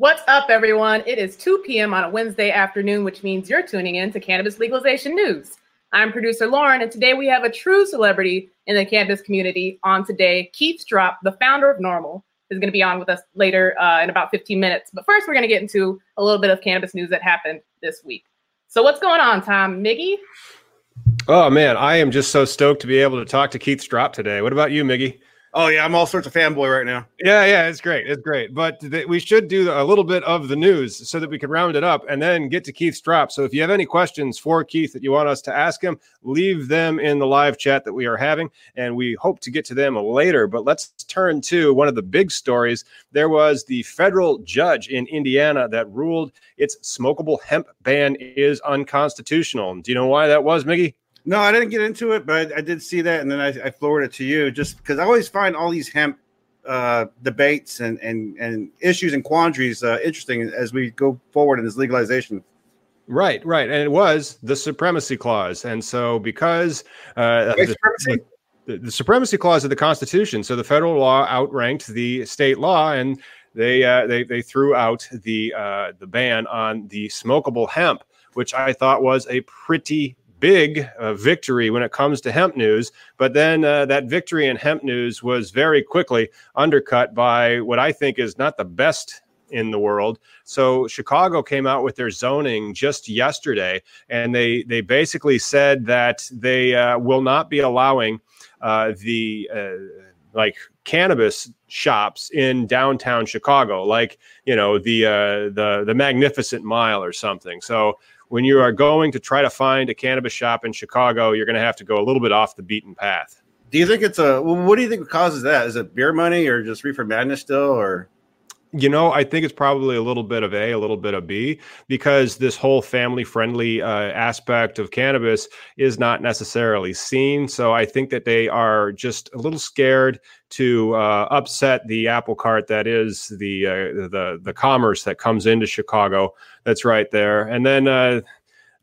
What's up, everyone? It is 2 p.m. on a Wednesday afternoon, which means you're tuning in to Cannabis Legalization News. I'm producer Lauren, and today we have a true celebrity in the cannabis community on today. Keith Stroup, the founder of NORML, is going to be on with us later uh, in about 15 minutes. But first, we're going to get into a little bit of cannabis news that happened this week. So, what's going on, Tom? Miggy? Oh, man, I am just so stoked to be able to talk to Keith Stroup today. What about you, Miggy? Oh yeah, I'm all sorts of fanboy right now. Yeah, yeah, it's great. It's great. But th- we should do a little bit of the news so that we can round it up and then get to Keith Stroup. So if you have any questions for Keith that you want us to ask him, leave them in the live chat that we are having, and we hope to get to them later. But let's turn to one of the big stories. There was the federal judge in Indiana that ruled its smokable hemp ban is unconstitutional. Do you know why that was, Miggy? No, I didn't get into it, but I, I did see that, and then I, I forwarded it to you just because I always find all these hemp uh, debates and, and and issues and quandaries uh, interesting as we go forward in this legalization. Right, right, and it was the supremacy clause, and so because uh, the, supremacy? the, the supremacy clause of the Constitution, so the federal law outranked the state law, and they uh, they they threw out the uh, the ban on the smokable hemp, which I thought was a pretty big uh, victory when it comes to hemp news. But then uh, that victory in hemp news was very quickly undercut by what I think is not the best in the world. So Chicago came out with their zoning just yesterday, and they they basically said that they uh, will not be allowing uh, the uh, like cannabis shops in downtown Chicago, like you know the uh, the the Magnificent Mile or something. So when you are going to try to find a cannabis shop in Chicago, you're going to have to go a little bit off the beaten path. Do you think it's a? What do you think causes that? Is it beer money or just reefer madness still, or? You know, I think it's probably a little bit of A, a little bit of B, because this whole family friendly uh, aspect of cannabis is not necessarily seen. So I think that they are just a little scared to uh, upset the apple cart that is the uh, the the commerce that comes into Chicago. That's right there. And then uh,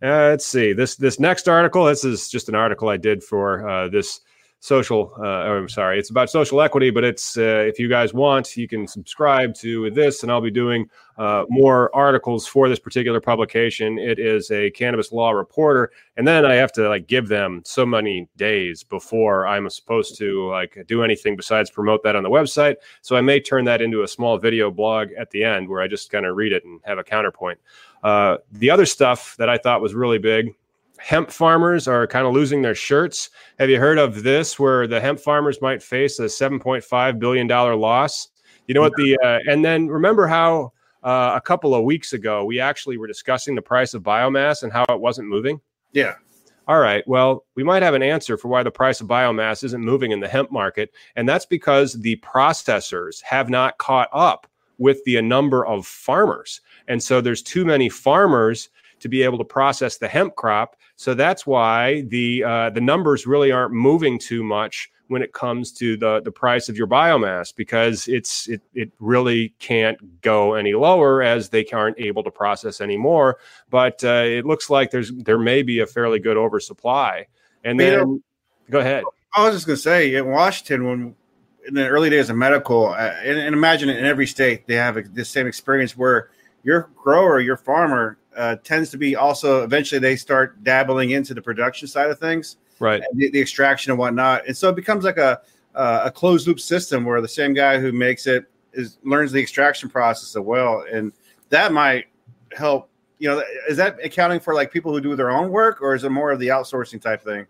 uh, let's see this this next article. This is just an article I did for uh, this social uh, i'm sorry it's about social equity but it's uh, if you guys want you can subscribe to this and i'll be doing uh, more articles for this particular publication. It is a cannabis law reporter and then i have to like give them so many days before i'm supposed to like do anything besides promote that on the website. So i may turn that into a small video blog at the end where i just kind of read it and have a counterpoint. Uh, the other stuff that i thought was really big hemp farmers are kind of losing their shirts. Have you heard of this where the hemp farmers might face a $7.5 billion loss? You know what the, uh, and then remember how uh, a couple of weeks ago we actually were discussing the price of biomass and how it wasn't moving? Yeah. All right. Well, we might have an answer for why the price of biomass isn't moving in the hemp market. And that's because the processors have not caught up with the number of farmers. And so there's too many farmers to be able to process the hemp crop. So that's why the uh, the numbers really aren't moving too much when it comes to the the price of your biomass because it's it it really can't go any lower as they aren't able to process anymore. But uh, it looks like there's there may be a fairly good oversupply. And then You know- go ahead. I was just gonna say in Washington when in the early days of medical, uh, and, and, imagine in every state they have a, the same experience where your grower, your farmer, uh, tends to be also eventually they start dabbling into the production side of things, right? The, the, extraction and whatnot, and so it becomes like a uh, a closed loop system where the same guy who makes it is learns the extraction process as well, and that might help. You know, is that accounting for like people who do their own work, or is it more of the outsourcing type thing?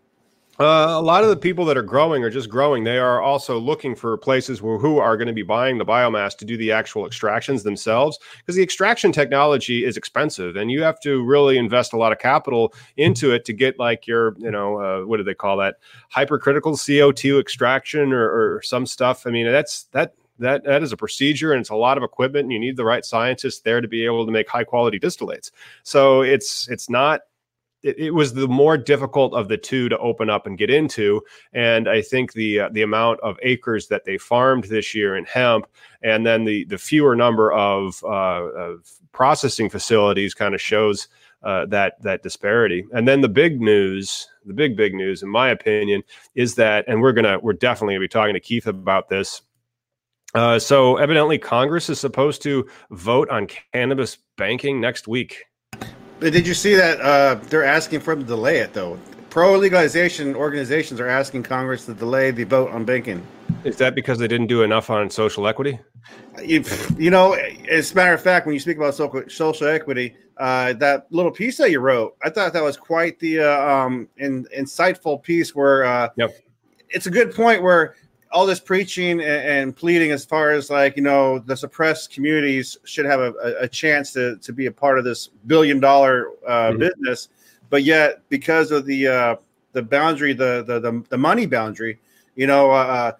Uh, a lot of the people that are growing are just growing. They are also looking for places where, who are going to be buying the biomass to do the actual extractions themselves because the extraction technology is expensive and you have to really invest a lot of capital into it to get like your, you know, uh, what do they call that? Hypercritical CO2 extraction or, or some stuff. I mean, that's that that that is a procedure and it's a lot of equipment and you need the right scientists there to be able to make high quality distillates so it's it's not it, it, was the more difficult of the two to open up and get into. And I think the uh, the amount of acres that they farmed this year in hemp, and then the the fewer number of, uh, of processing facilities, kind of shows uh, that that disparity. And then the big news, the big big news, in my opinion, is that, and we're gonna we're definitely gonna be talking to Keith about this. Uh, so evidently, Congress is supposed to vote on cannabis banking next week. Did you see that uh, they're asking for them to delay it though? Pro legalization organizations are asking Congress to delay the vote on banking. Is that because they didn't do enough on social equity? You, you know, as a matter of fact, when you speak about social, social equity, uh, that little piece that you wrote, I thought that was quite the uh, um, in, insightful piece. Where uh, yep. it's a good point where all this preaching and, and, pleading as far as like you know the suppressed communities should have a, a chance to, to be a part of this billion dollar uh, mm-hmm. business. But yet because of the uh, the boundary the, the the, the money boundary you know uh, uh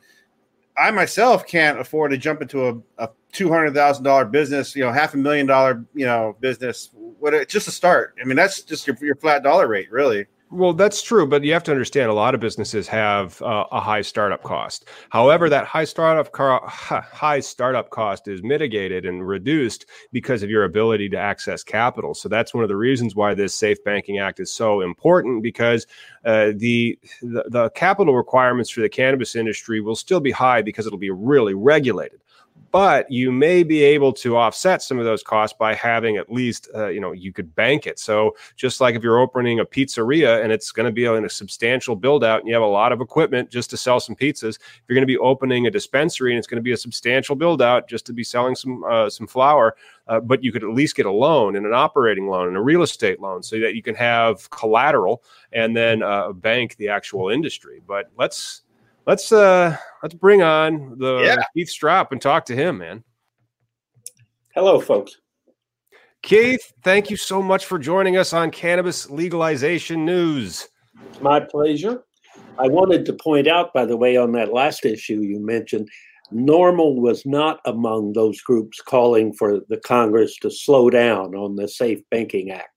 i myself can't afford to jump into a, a $200000 business you know half a million dollar you know business. What it just a start i mean that's just your, your flat dollar rate really well, that's true, but you have to understand a lot of businesses have uh, a high startup cost. However, that high startup car, high startup cost is mitigated and reduced because of your ability to access capital. So that's one of the reasons why this Safe Banking Act is so important because uh, the, the the capital requirements for the cannabis industry will still be high because it'll be really regulated but you may be able to offset some of those costs by having at least uh, you know you could bank it. So just like if you're opening a pizzeria and it's going to be in a substantial build out and you have a lot of equipment just to sell some pizzas if you're going to be opening a dispensary and it's going to be a substantial build out just to be selling some uh, some flour uh, but you could at least get a loan and an operating loan and a real estate loan so that you can have collateral and then uh, bank the actual industry. But let's let's uh let's bring on the yeah. Keith Stroup and talk to him, man. Hello, folks. Keith, thank you so much for joining us on Cannabis Legalization News. My pleasure. I wanted to point out, by the way, on that last issue you mentioned, NORML was not among those groups calling for the Congress to slow down on the Safe Banking Act.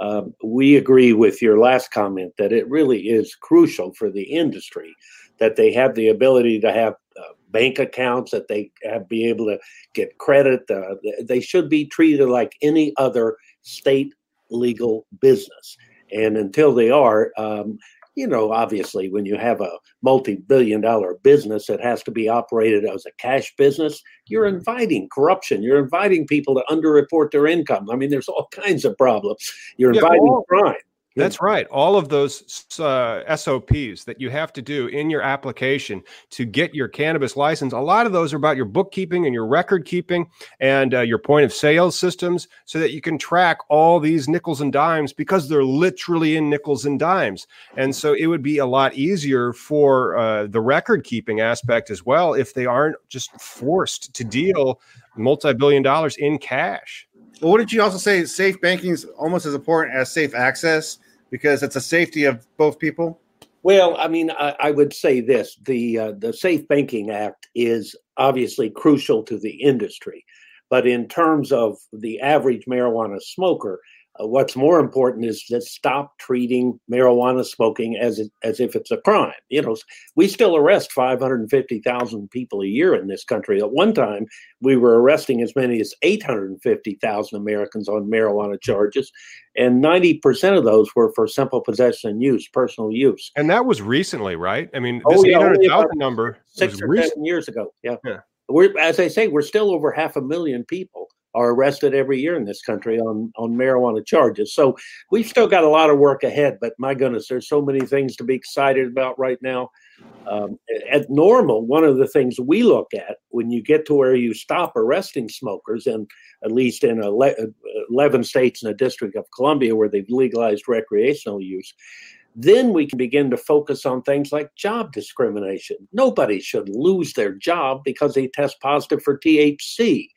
Um, we agree with your last comment that it really is crucial for the industry that they have the ability to have uh, bank accounts, that they have be able to get credit. Uh, they should be treated like any other state legal business. And until they are, um, you know, obviously, when you have a multi billion dollar business that has to be operated as a cash business, you're inviting corruption. You're inviting people to underreport their income. I mean, there's all kinds of problems. You're yeah, inviting crime. That's right. All of those uh, SOPs that you have to do in your application to get your cannabis license, a lot of those are about your bookkeeping and your record keeping and uh, your point of sale systems so that you can track all these nickels and dimes because they're literally in nickels and dimes. And so it would be a lot easier for uh, the record keeping aspect as well if they aren't just forced to deal multi billion dollars in cash. Well, what did you also say? Safe banking is almost as important as safe access because it's a safety of both people? Well, I mean, I, I would say this: the uh, the Safe Banking Act is obviously crucial to the industry, but in terms of the average marijuana smoker, Uh, what's more important is to stop treating marijuana smoking as as if it's a crime. You know, we still arrest 550,000 people a year in this country. At one time, we were arresting as many as 850,000 Americans on marijuana charges, and 90% of those were for simple possession and use, personal use. And that was recently, right? I mean, this oh, yeah, 800,000 number six or seven years ago. Yeah. yeah. We're, as I say, we're still over half a million people are arrested every year in this country on on marijuana charges. So we've still got a lot of work ahead. But my goodness, there's so many things to be excited about right now. Um, at NORML, one of the things we look at when you get to where you stop arresting smokers, and at least in 11 states and the District of Columbia where they've legalized recreational use, then we can begin to focus on things like job discrimination. Nobody should lose their job because they test positive for THC.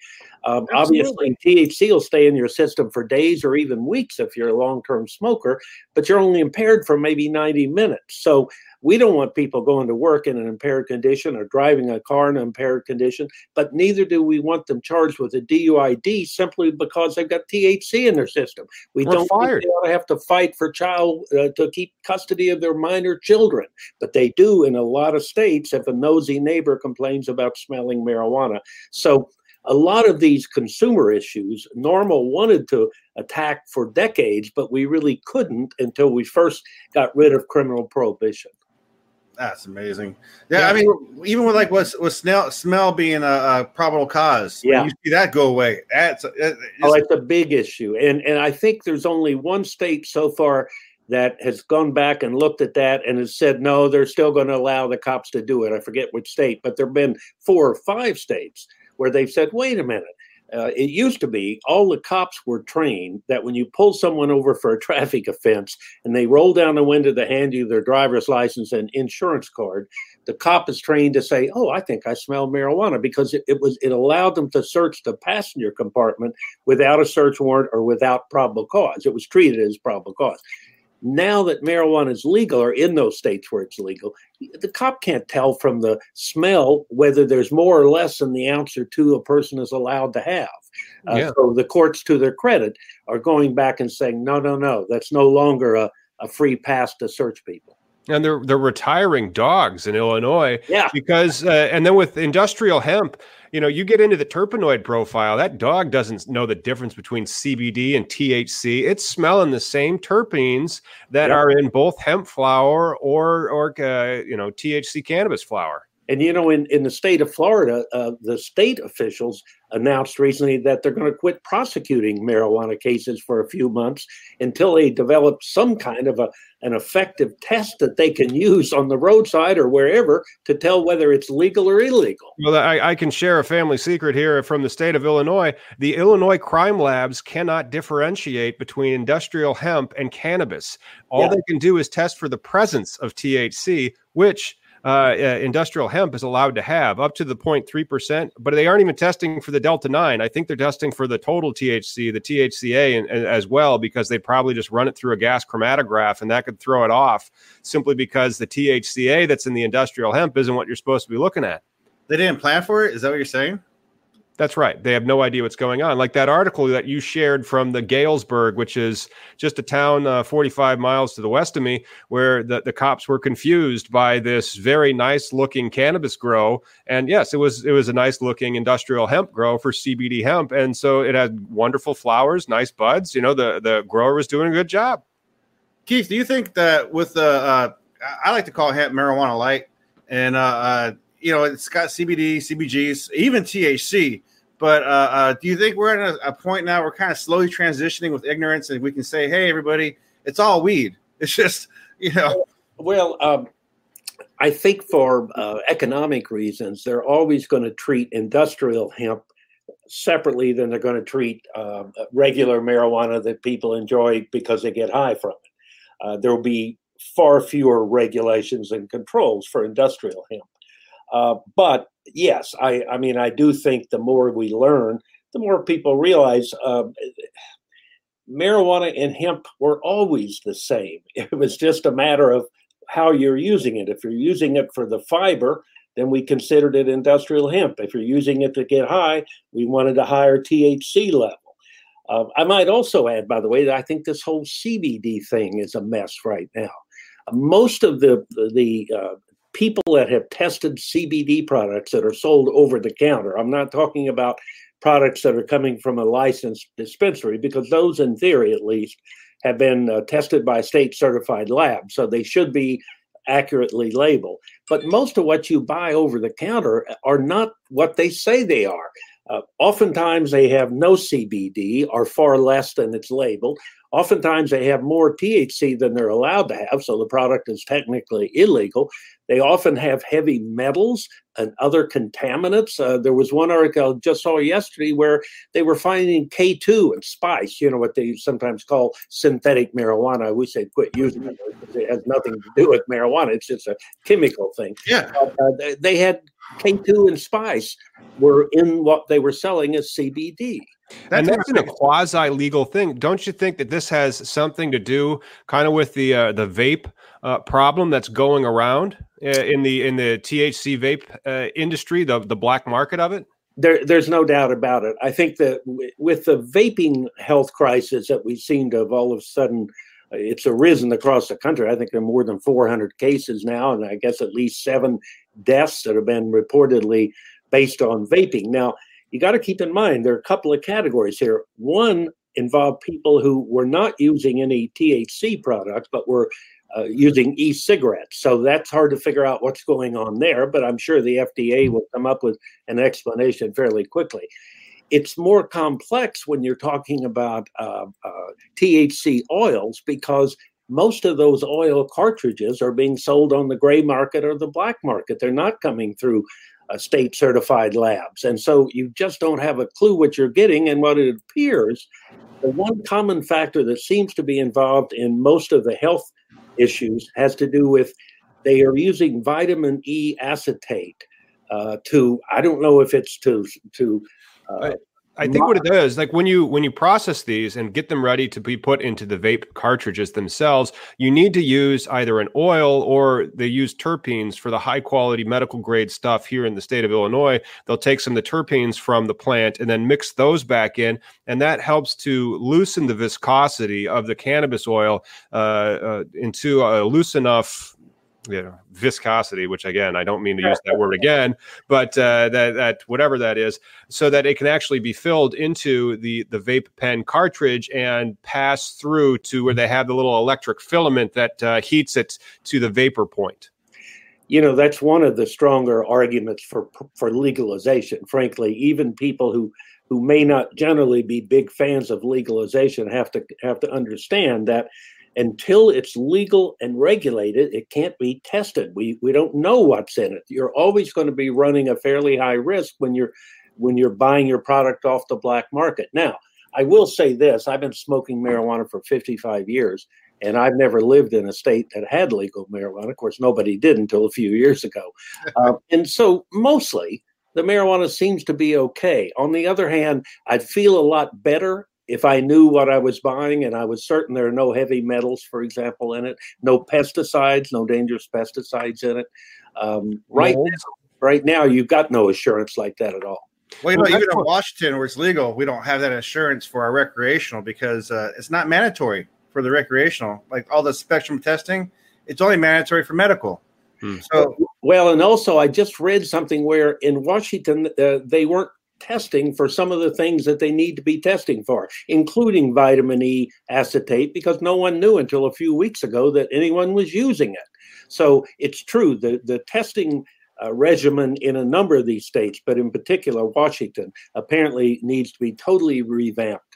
Um, obviously, THC will stay in your system for days or even weeks if you're a long term smoker, but you're only impaired for maybe 90 minutes. So, we don't want people going to work in an impaired condition or driving a car in an impaired condition, but neither do we want them charged with a DUID simply because they've got THC in their system. We We're don't fired. they ought to have to fight for child uh, to keep custody of their minor children, but they do in a lot of states if a nosy neighbor complains about smelling marijuana. So a lot of these consumer issues, NORML wanted to attack for decades, but we really couldn't until we first got rid of criminal prohibition. That's amazing. Yeah, yeah. I mean, even with like what's with smell, smell being a, a probable cause, yeah, you see that go away. That's uh, it's, oh, it's a big issue, and and I think there's only one state so far that has gone back and looked at that and has said no, they're still going to allow the cops to do it. I forget which state, but there've been four or five states where they've said, wait a minute. Uh, it used to be all the cops were trained that when you pull someone over for a traffic offense and they roll down the window to hand you their driver's license and insurance card, the cop is trained to say, "Oh, I think I smell marijuana," because it, it was it allowed them to search the passenger compartment without a search warrant or without probable cause. It was treated as probable cause now that marijuana is legal or in those states where it's legal, the cop can't tell from the smell whether there's more or less than the ounce or two a person is allowed to have. Uh, yeah. So the courts, to their credit, are going back and saying, no, no, no, that's no longer a, a free pass to search people and they're they're retiring dogs in Illinois. Yeah, because uh, and then with industrial hemp, you know, you get into the terpenoid profile. That dog doesn't know the difference between CBD and THC. It's smelling the same terpenes that yep. are in both hemp flower or or uh, you know THC cannabis flower. And you know, in, in the state of Florida, uh, the state officials announced recently that they're going to quit prosecuting marijuana cases for a few months until they develop some kind of a an effective test that they can use on the roadside or wherever to tell whether it's legal or illegal. Well, I, I can share a family secret here from the state of Illinois. The Illinois crime labs cannot differentiate between industrial hemp and cannabis. All yeah. they can do is test for the presence of THC, which uh, uh, industrial hemp is allowed to have up to the 0.3%, but they aren't even testing for the Delta 9. I think they're testing for the total THC, the THCA and, and, as well, because they probably just run it through a gas chromatograph and that could throw it off simply because the THCA that's in the industrial hemp isn't what you're supposed to be looking at. They didn't plan for it? Is that what you're saying? That's right. They have no idea what's going on. Like that article that you shared from the Galesburg, which is just a town uh, 45 miles to the west of me, where the, the cops were confused by this very nice looking cannabis grow. And yes, it was it was a nice looking industrial hemp grow for CBD hemp, and so it had wonderful flowers, nice buds. You know, the the grower was doing a good job. Keith, do you think that with the uh, I like to call hemp marijuana light, and uh, uh, you know it's got CBD, CBGs, even THC but uh, uh, do you think we're at a, a, point now we're kind of slowly transitioning with ignorance, and we can say, "Hey, everybody, it's all weed." It's just you know. Well, um, I think for uh, economic reasons, they're always going to treat industrial hemp separately than they're going to treat uh, regular marijuana that people enjoy because they get high from it. Uh, there will be far fewer regulations and controls for industrial hemp. Uh, but yes, I, I mean, I do think the more we learn, the more people realize uh, marijuana and hemp were always the same. It was just a matter of how you're using it. If you're using it for the fiber, then we considered it industrial hemp. If you're using it to get high, we wanted a higher THC level. Uh, I might also add, by the way, that I think this whole CBD thing is a mess right now. Most of the the uh, people that have tested CBD products that are sold over the counter, I'm not talking about products that are coming from a licensed dispensary, because those, in theory at least, have been uh, tested by state certified labs, so they should be accurately labeled. But most of what you buy over the counter are not what they say they are. Uh, oftentimes, they have no CBD or far less than it's labeled. Oftentimes, they have more THC than they're allowed to have, so the product is technically illegal. They often have heavy metals and other contaminants. Uh, there was one article I just saw yesterday where they were finding K2 and spice, you know, what they sometimes call synthetic marijuana. I wish they'd quit using it because it has nothing to do with marijuana. It's just a chemical thing. Yeah. Uh, they had K2 and spice were in what they were selling as CBD. That's and that's a quasi legal thing. Don't you think that this has something to do kind of with the uh, the vape uh, problem that's going around uh, in the in the THC vape uh, industry, the the black market of it? There, there's no doubt about it. I think that w- with the vaping health crisis that we seem to have all of a sudden, uh, it's arisen across the country. I think there are more than 400 cases now, and I guess at least seven deaths that have been reportedly based on vaping. Now, you got to keep in mind there are a couple of categories here. One involved people who were not using any THC products, but were uh, using e-cigarettes. So that's hard to figure out what's going on there. But I'm sure the FDA will come up with an explanation fairly quickly. It's more complex when you're talking about uh, uh, THC oils because most of those oil cartridges are being sold on the gray market or the black market. They're not coming through uh, state certified labs. And so you just don't have a clue what you're getting. And what it appears, the one common factor that seems to be involved in most of the health issues has to do with they are using vitamin E acetate uh, to, I don't know if it's to, to, uh, I think what it does, like when you when you process these and get them ready to be put into the vape cartridges themselves, you need to use either an oil or they use terpenes for the high quality medical grade stuff here in the state of Illinois. They'll take some of the terpenes from the plant and then mix those back in, and that helps to loosen the viscosity of the cannabis oil uh, uh, into a loose enough you know viscosity which again i don't mean to use that word again but uh, that that whatever that is so that it can actually be filled into the the vape pen cartridge and pass through to where they have the little electric filament that uh, heats it to the vapor point. You know that's one of the stronger arguments for for legalization. Frankly even people who who may not generally be big fans of legalization have to have to understand that until it's legal and regulated, it can't be tested. We we don't know what's in it. You're always going to be running a fairly high risk when you're when you're buying your product off the black market. Now, I will say this: I've been smoking marijuana for 55 years, and I've never lived in a state that had legal marijuana. Of course, nobody did until a few years ago, uh, and so mostly the marijuana seems to be okay. On the other hand, I feel a lot better if I knew what I was buying and I was certain there are no heavy metals, for example, in it, no pesticides, no dangerous pesticides in it. Um, right, now, right now, you've got no assurance like that at all. Well, you know, even in Washington, where it's legal, we don't have that assurance for our recreational because uh, it's not mandatory for the recreational. Like all the spectrum testing, it's only mandatory for medical. Hmm. So, well, and also, I just read something where in Washington uh, they weren't testing for some of the things that they need to be testing for, including vitamin E acetate, because no one knew until a few weeks ago that anyone was using it. So it's true, the, the testing uh, regimen in a number of these states, but in particular Washington, apparently needs to be totally revamped.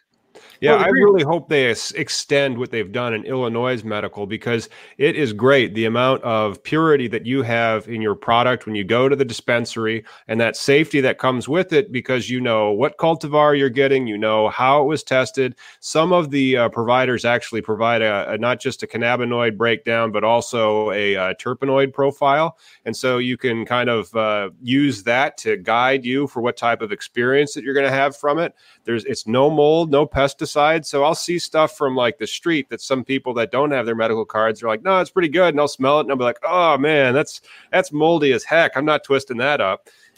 Yeah, I really hope they extend what they've done in Illinois medical because it is great the amount of purity that you have in your product when you go to the dispensary and that safety that comes with it because you know what cultivar you're getting, you know how it was tested. Some of the uh, providers actually provide a, a, not just a cannabinoid breakdown but also a, a, uh, terpenoid profile, and so you can kind of uh, use that to guide you for what type of experience that you're going to have from it. There's it's no mold, no pesticides side. So I'll see stuff from like the street that some people that don't have their medical cards are like, no, it's pretty good. And I'll smell it and I'll be like, oh man, that's that's moldy as heck. I'm not twisting that up.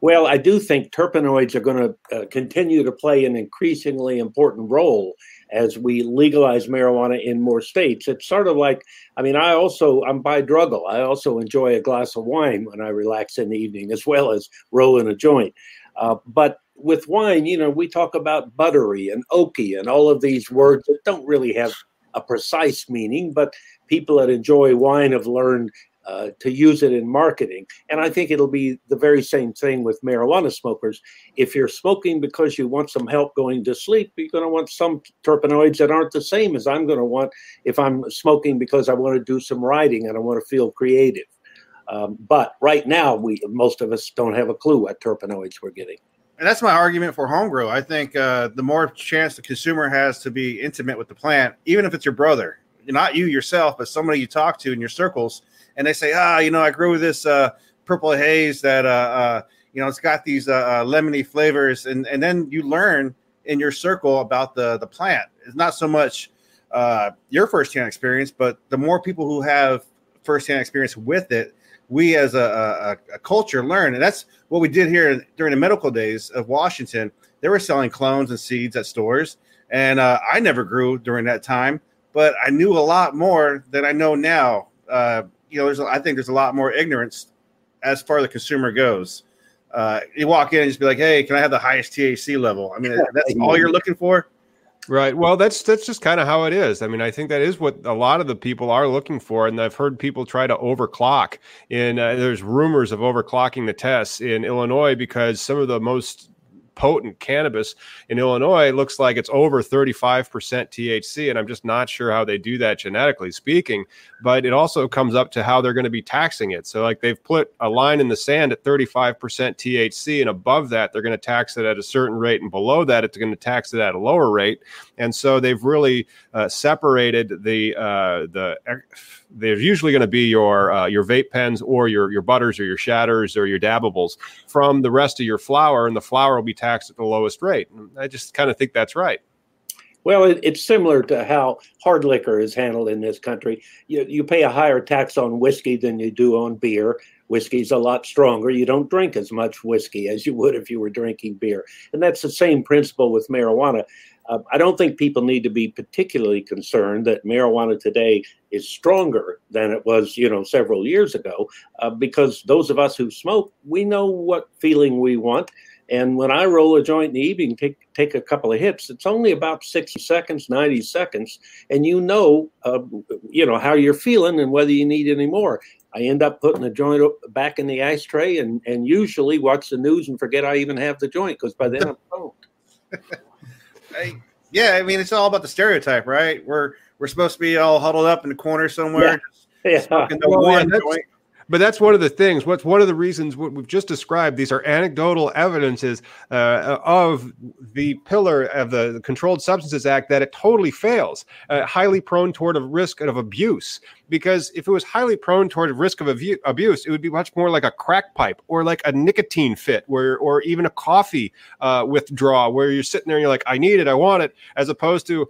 well, I do think terpenoids are going to uh, continue to play an increasingly important role as we legalize marijuana in more states. It's sort of like, I mean, I also, I'm bi-drugal. I also enjoy a glass of wine when I relax in the evening, as well as rolling a joint. Uh, but with wine, you know, we talk about buttery and oaky and all of these words that don't really have a precise meaning, but people that enjoy wine have learned uh, to use it in marketing. And I think it'll be the very same thing with marijuana smokers. If you're smoking because you want some help going to sleep, you're going to want some terpenoids that aren't the same as I'm going to want if I'm smoking because I want to do some writing and I want to feel creative. Um, but right now, we most of us don't have a clue what terpenoids we're getting. And that's my argument for home grow. I think uh, the more chance the consumer has to be intimate with the plant, even if it's your brother, not you yourself, but somebody you talk to in your circles, and they say, ah, you know, I grew this uh, purple haze that, uh, uh, you know, it's got these uh, uh, lemony flavors, and and then you learn in your circle about the the plant. It's not so much your firsthand experience, but the more people who have firsthand experience with it, we as a, a, a culture learn, and that's what we did here during the medical days of Washington. They were selling clones and seeds at stores, and I never grew during that time but I knew a lot more than I know now. Uh, you know, there's I think there's a lot more ignorance as far as the consumer goes. Uh, you walk in and just be like, "Hey, can I have the highest THC level?" I mean, that's all you're looking for. Right. Well, that's that's just kind of how it is. I mean, I think that is what a lot of the people are looking for, and I've heard people try to overclock. And uh, there's rumors of overclocking the tests in Illinois because some of the most potent cannabis in Illinois looks like it's over 35% THC. And I'm just not sure how they do that genetically speaking. But it also comes up to how they're going to be taxing it. So, like, they've put a line in the sand at 35% THC, and above that, they're going to tax it at a certain rate, and below that, it's going to tax it at a lower rate. And so they've really uh, separated the, uh, the, there's usually going to be your uh, your vape pens or your your butters or your shatters or your dabbables from the rest of your flower, and the flower will be taxed at the lowest rate. And I just kind of think that's right. Well, it, it's similar to how hard liquor is handled in this country. You, you pay a higher tax on whiskey than you do on beer. Whiskey's a lot stronger. You don't drink as much whiskey as you would if you were drinking beer. And that's the same principle with marijuana. Uh, I don't think people need to be particularly concerned that marijuana today is stronger than it was, you know, several years ago, uh, because those of us who smoke, we know what feeling we want. And when I roll a joint in the evening, take take a couple of hits, it's only about sixty seconds, ninety seconds, and you know, uh, you know how you're feeling and whether you need any more. I end up putting the joint back in the ashtray, and and usually watch the news and forget I even have the joint because by then I'm stoned. I, yeah, I mean it's all about the stereotype, right? We're we're supposed to be all huddled up in the corner somewhere, yeah. yeah. the well, one joint. But that's one of the things. What's one of the reasons what we've just described? These are anecdotal evidences uh, of the pillar of the Controlled Substances Act that it totally fails. Uh, highly prone toward a risk of abuse. Because if it was highly prone toward a risk of abu- abuse, it would be much more like a crack pipe or like a nicotine fit, where or even a coffee uh, withdrawal, where you're sitting there and you're like, "I need it, I want it," as opposed to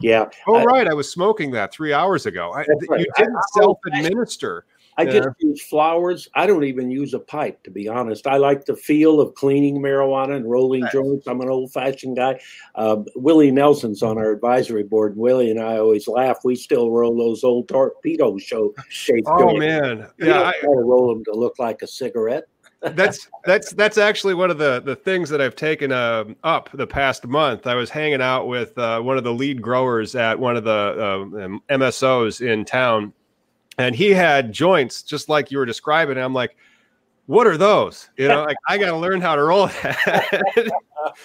yeah. Oh, I, right. I was smoking that three hours ago. I, right. You didn't self administer. I just use flowers. I don't even use a pipe, to be honest. I like the feel of cleaning marijuana and rolling nice. joints. I'm an old fashioned guy. Uh, Willie Nelson's on our advisory board. And Willie and I always laugh. We still roll those old torpedo show shaped. Oh, joints. man. Yeah. I, roll them to look like a cigarette that's that's that's actually one of the the things that I've taken uh, up the past month. I was hanging out with uh, one of the lead growers at one of the uh, MSOs in town, and he had joints just like you were describing. And I'm like, what are those? You know, like I got to learn how to roll that.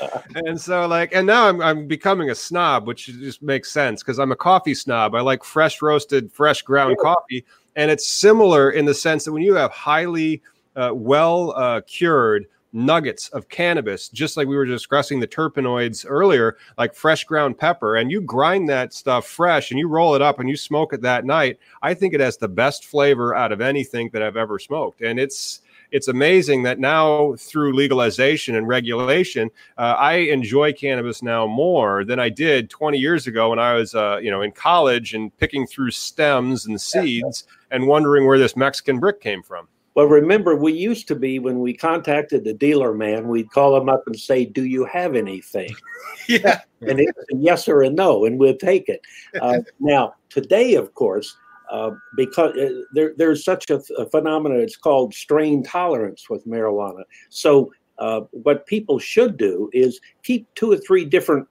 and so, like, and now I'm I'm becoming a snob, which just makes sense because I'm a coffee snob. I like fresh roasted, fresh ground coffee, and it's similar in the sense that when you have highly uh, well uh, cured nuggets of cannabis, just like we were discussing the terpenoids earlier, like fresh ground pepper, and you grind that stuff fresh and you roll it up and you smoke it that night, I think it has the best flavor out of anything that I've ever smoked. And it's it's amazing that now through legalization and regulation, uh, I enjoy cannabis now more than I did 20 years ago when I was, uh, you know, in college and picking through stems and seeds and wondering where this Mexican brick came from. Well, remember, we used to be when we contacted the dealer man, we'd call him up and say, "Do you have anything?" yeah, and it's a yes or a no, and we'll take it. Uh, now, today, of course, uh, because uh, there, there's such a, a phenomenon, it's called strain tolerance with marijuana. So, uh, what people should do is keep two or three different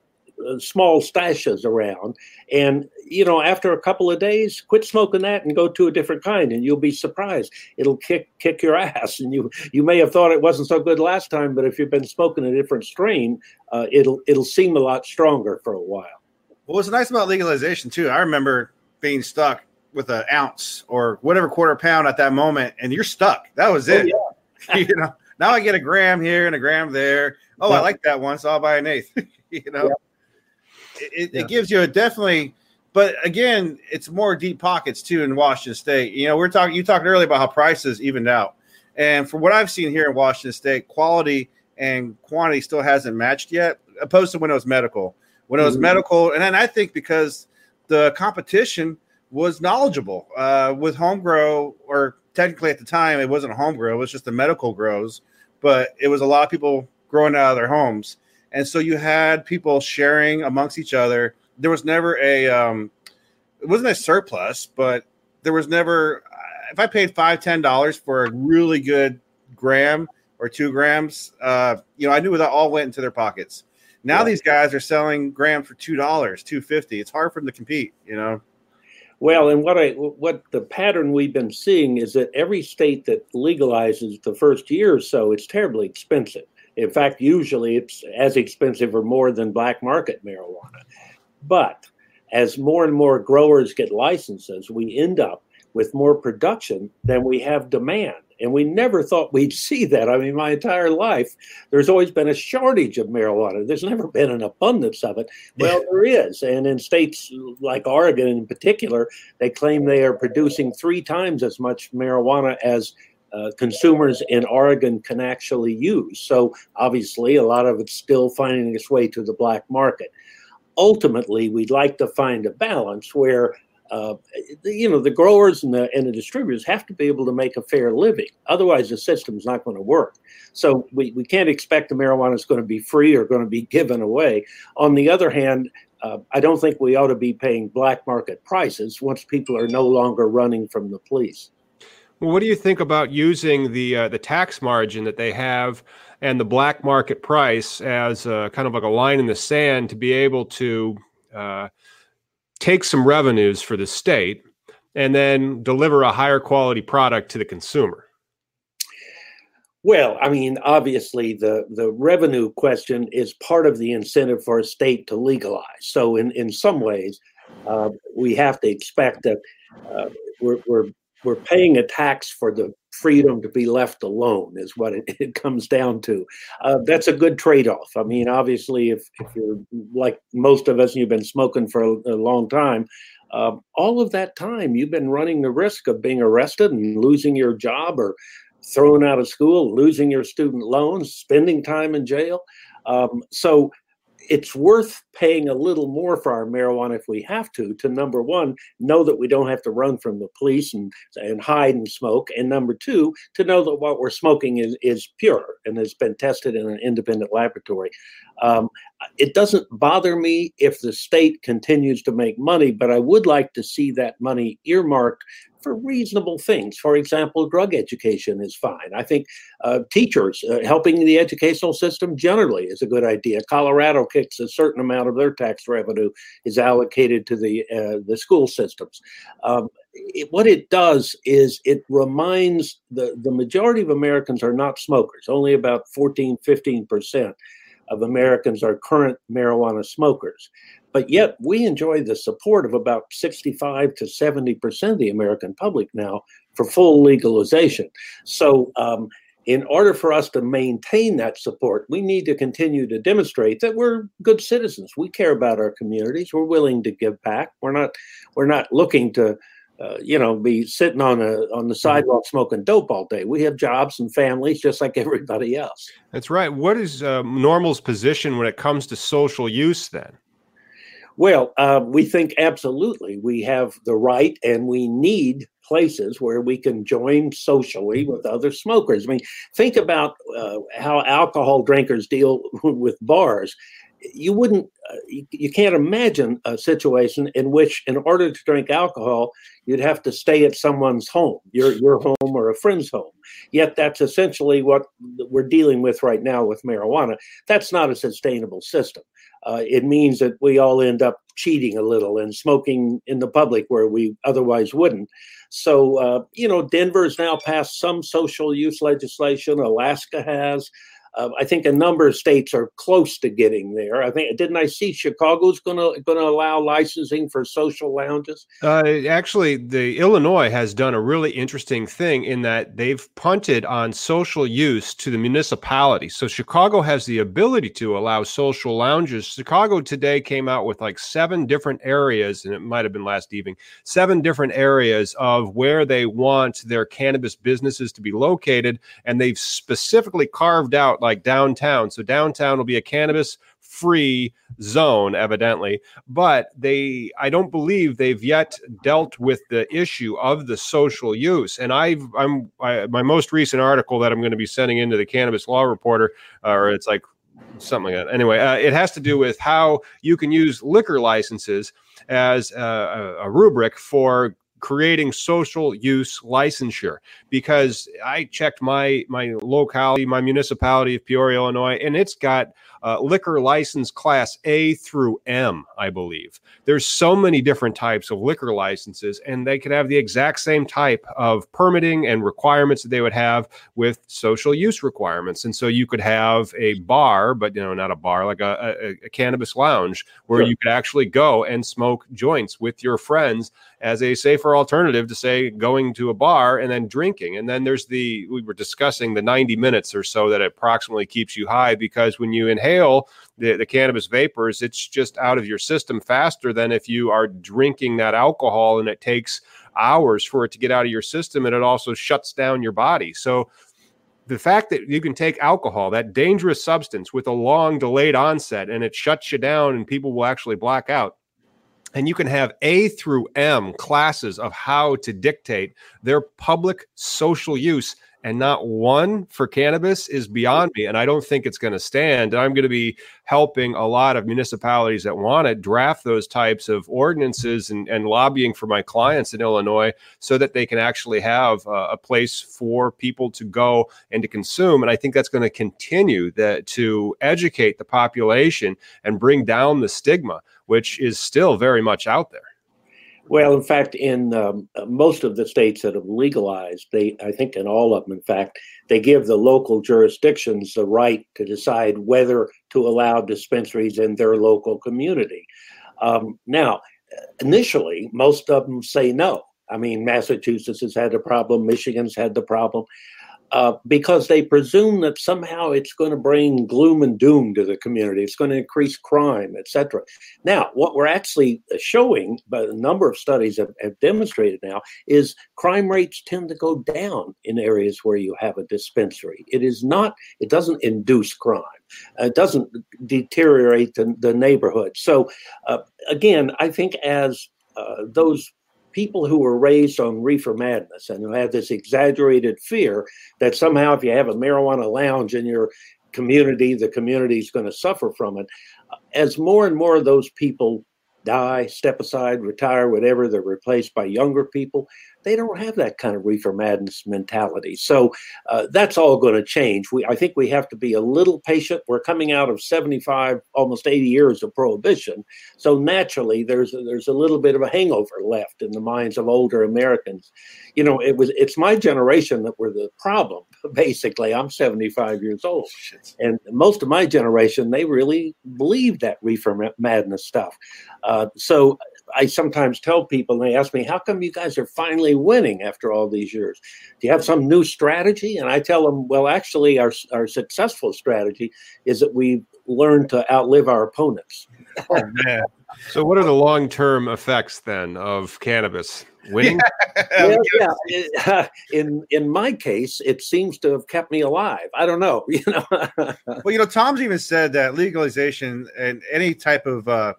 small stashes around. And you know after a couple of days quit smoking that and go to a different kind and you'll be surprised. It'll kick kick your ass and you you may have thought it wasn't so good last time but if you've been smoking a different strain uh, it'll it'll seem a lot stronger for a while. Well what's nice about legalization too i remember being stuck with an ounce or whatever quarter pound at that moment and you're stuck. That was oh, it. oh, yeah. you know now i get a gram here and a gram there. Oh yeah. i like that one so i'll buy an eighth you know? Yeah it, yeah. it gives you a definitely but again, it's more deep pockets too in Washington State. You know, we're talking. You talked earlier about how prices evened out, and from what I've seen here in Washington State, quality and quantity still hasn't matched yet, opposed to when it was medical. When it was mm-hmm. medical, and then I think because the competition was knowledgeable uh, with home grow, or technically at the time it wasn't home grow, it was just the medical grows, but it was a lot of people growing out of their homes. And so you had people sharing amongst each other. There was never a, um, it wasn't a surplus, but there was never, if I paid five, ten dollars for a really good gram or two grams, uh, you know, I knew that all went into their pockets. Now yeah. these guys are selling grams for two dollars, two fifty. It's hard for them to compete, you know. Well, and what I what the pattern we've been seeing is that every state that legalizes the first year or so, it's terribly expensive. In fact, usually it's as expensive or more than black market marijuana. But as more and more growers get licenses, we end up with more production than we have demand. And we never thought we'd see that. I mean, my entire life, there's always been a shortage of marijuana. There's never been an abundance of it. Well, there is. And in states like Oregon in particular, they claim they are producing three times as much marijuana as uh, consumers in Oregon can actually use. So obviously, a lot of it's still finding its way to the black market. Ultimately, we'd like to find a balance where uh, you know the growers and the, and the distributors have to be able to make a fair living. Otherwise, the system's not going to work. So we, we can't expect the marijuana is going to be free or going to be given away. On the other hand, uh, I don't think we ought to be paying black market prices once people are no longer running from the police. Well, what do you think about using the uh, the tax margin that they have and the black market price as uh, kind of like a line in the sand to be able to uh, take some revenues for the state and then deliver a higher quality product to the consumer? Well, I mean, obviously, the, the revenue question is part of the incentive for a state to legalize. So, in, in some ways, uh, we have to expect that uh, we're, we're we're paying a tax for the freedom to be left alone is what it, it comes down to. Uh, that's a good trade-off. I mean obviously if, if you're like most of us and you've been smoking for a, a long time uh, all of that time you've been running the risk of being arrested and losing your job or thrown out of school losing your student loans spending time in jail. Um, so it's worth paying a little more for our marijuana if we have to to number one know that we don't have to run from the police and and hide and smoke and number two to know that what we're smoking is is pure and has been tested in an independent laboratory. Um, it doesn't bother me if the state continues to make money but i would like to see that money earmarked for reasonable things. For example, drug education is fine. I think uh, teachers uh, helping the educational system generally is a good idea. Colorado kicks a certain amount of their tax revenue is allocated to the uh, the school systems. Um, it, what it does is it reminds the the majority of Americans are not smokers. Only about 14, 15 percent of Americans are current marijuana smokers. But yet we enjoy the support of about 65 to 70% of the American public now for full legalization. So, um, in order for us to maintain that support, we need to continue to demonstrate that we're good citizens. We care about our communities. We're willing to give back. We're not we're not looking to uh, you know, be sitting on a on the mm-hmm. sidewalk smoking dope all day. We have jobs and families just like everybody else. That's right. What is uh, NORML's position when it comes to social use then? Well, uh, we think absolutely we have the right and we need places where we can join socially with other smokers. I mean, think about uh, how alcohol drinkers deal with bars. You wouldn't, uh, you, you, can't imagine a situation in which, in order to drink alcohol, you'd have to stay at someone's home, your your home or a friend's home. Yet that's essentially what we're dealing with right now with marijuana. That's not a sustainable system. Uh, it means that we all end up cheating a little and smoking in the public where we otherwise wouldn't. So, uh, you know, Denver's now passed some social use legislation. Alaska has. Uh, I think a number of states are close to getting there. I think didn't I see Chicago's going to going to allow licensing for social lounges? Uh, actually, the Illinois has done a really interesting thing in that they've punted on social use to the municipality. So Chicago has the ability to allow social lounges. Chicago today came out with like seven different areas, and it might have been last evening, seven different areas of where they want their cannabis businesses to be located, and they've specifically carved out like downtown. So downtown will be a cannabis free zone evidently. But they i don't believe they've yet dealt with the issue of the social use. And i've i'm I, my most recent article that i'm going to be sending into the cannabis law reporter uh, or it's like something like that. Anyway uh, it has to do with how you can use liquor licenses as a, a rubric for creating social use licensure because I checked my my locality, my municipality of Peoria, Illinois, and it's got uh, liquor license class A through M, I believe. There's so many different types of liquor licenses, and they could have the exact same type of permitting and requirements that they would have with social use requirements. And so you could have a bar, but you know, not a bar, like a, a, a cannabis lounge where sure. you could actually go and smoke joints with your friends as a safer alternative to say going to a bar and then drinking. And then there's the we were discussing the 90 minutes or so that approximately keeps you high because when you inhale the, the cannabis vapors, it's just out of your system faster than if you are drinking that alcohol and it takes hours for it to get out of your system and it also shuts down your body. So the fact that you can take alcohol, that dangerous substance with a long delayed onset, and it shuts you down and people will actually black out and you can have A through M classes of how to dictate their public social use and not one for cannabis is beyond me. And I don't think it's going to stand. And I'm going to be helping a lot of municipalities that want to draft those types of ordinances and, and lobbying for my clients in Illinois so that they can actually have uh, a place for people to go and to consume. And I think that's going to continue that to educate the population and bring down the stigma which is still very much out there. Well, in fact, in um, most of the states that have legalized, they, I think in all of them, in fact, they give the local jurisdictions the right to decide whether to allow dispensaries in their local community. Um, now, initially, most of them say no. I mean, Massachusetts has had the problem, Michigan's had the problem uh, because they presume that somehow it's going to bring gloom and doom to the community. It's going to increase crime, etc. Now, what we're actually showing, but a number of studies have, have, demonstrated now, is crime rates tend to go down in areas where you have a dispensary. It is not. It doesn't induce crime. Uh, it doesn't deteriorate the, the neighborhood. So, uh, again, I think as uh, those people who were raised on reefer madness and who have this exaggerated fear that somehow if you have a marijuana lounge in your community, the community is going to suffer from it. As more and more of those people die, step aside, retire, whatever, they're replaced by younger people. They don't have that kind of reefer madness mentality. So uh, that's all going to change. We, I think we have to be a little patient. We're coming out of 75, almost 80 years of prohibition. So naturally, there's a, there's a little bit of a hangover left in the minds of older Americans. You know, it was it's my generation that were the problem. Basically, I'm 75 years old, and most of my generation they really believed that reefer madness stuff. Uh, so I sometimes tell people, and they ask me, how come you guys are finally winning after all these years? Do you have some new strategy? And I tell them, well, actually, our, our successful strategy is that we've learned to outlive our opponents. oh, man. So, what are the long term effects then of cannabis? Winning? Yeah, yeah. Uh, in in my case, it seems to have kept me alive. I don't know. You know. well, you know, Tom's even said that legalization and any type of uh,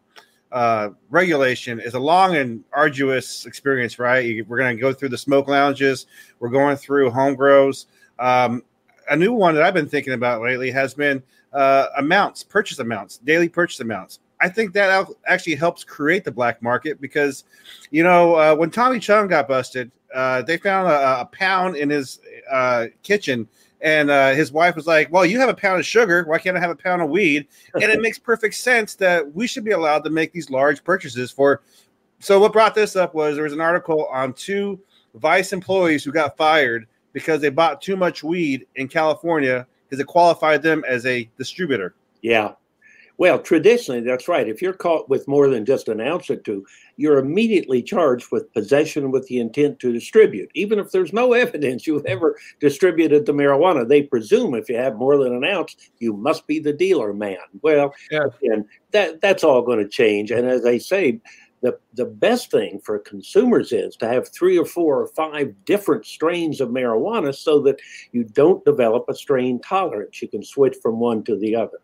uh, regulation is a long and arduous experience, right? We're going to go through the smoke lounges, we're going through home grows. Um, a new one that I've been thinking about lately has been uh, amounts, purchase amounts, daily purchase amounts. I think that actually helps create the black market because, you know, uh, when Tommy Chong got busted, uh, they found a, a pound in his uh, kitchen and uh, his wife was like, Well, you have a pound of sugar. Why can't I have a pound of weed? And it makes perfect sense that we should be allowed to make these large purchases for. So, what brought this up was there was an article on two Vice employees who got fired because they bought too much weed in California because it qualified them as a distributor. Yeah. Well, traditionally, that's right. If you're caught with more than just an ounce or two, you're immediately charged with possession with the intent to distribute. Even if there's no evidence you've ever distributed the marijuana, they presume if you have more than an ounce, you must be the dealer man. Well, yeah. and that that's all going to change. And as I say, the, the best thing for consumers is to have three or four or five different strains of marijuana so that you don't develop a strain tolerance. You can switch from one to the other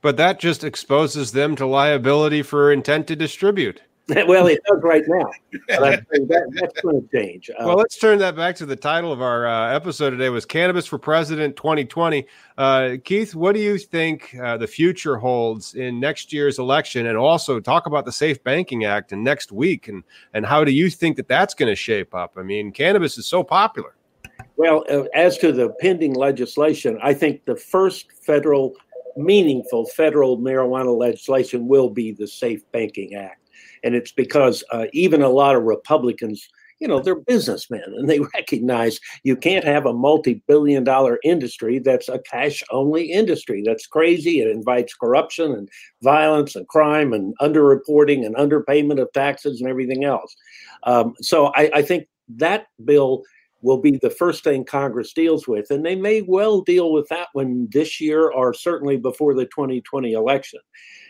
but that just exposes them to liability for intent to distribute. well, it does right now. That, that's going to change. Uh, well, let's turn that back to the title of our uh, episode today was Cannabis for President 2020. Uh, Keith, what do you think uh, the future holds in next year's election? And also talk about the Safe Banking Act in next week. And, and how do you think that that's going to shape up? I mean, cannabis is so popular. Well, uh, as to the pending legislation, I think the first federal meaningful federal marijuana legislation will be the Safe Banking Act. And it's because uh, even a lot of Republicans, you know, they're businessmen and they recognize you can't have a multi billion dollar industry that's a cash only industry. That's crazy. It invites corruption and violence and crime and underreporting and underpayment of taxes and everything else. Um, so I, I think that bill will be the first thing Congress deals with. And they may well deal with that one this year or certainly before the 2020 election.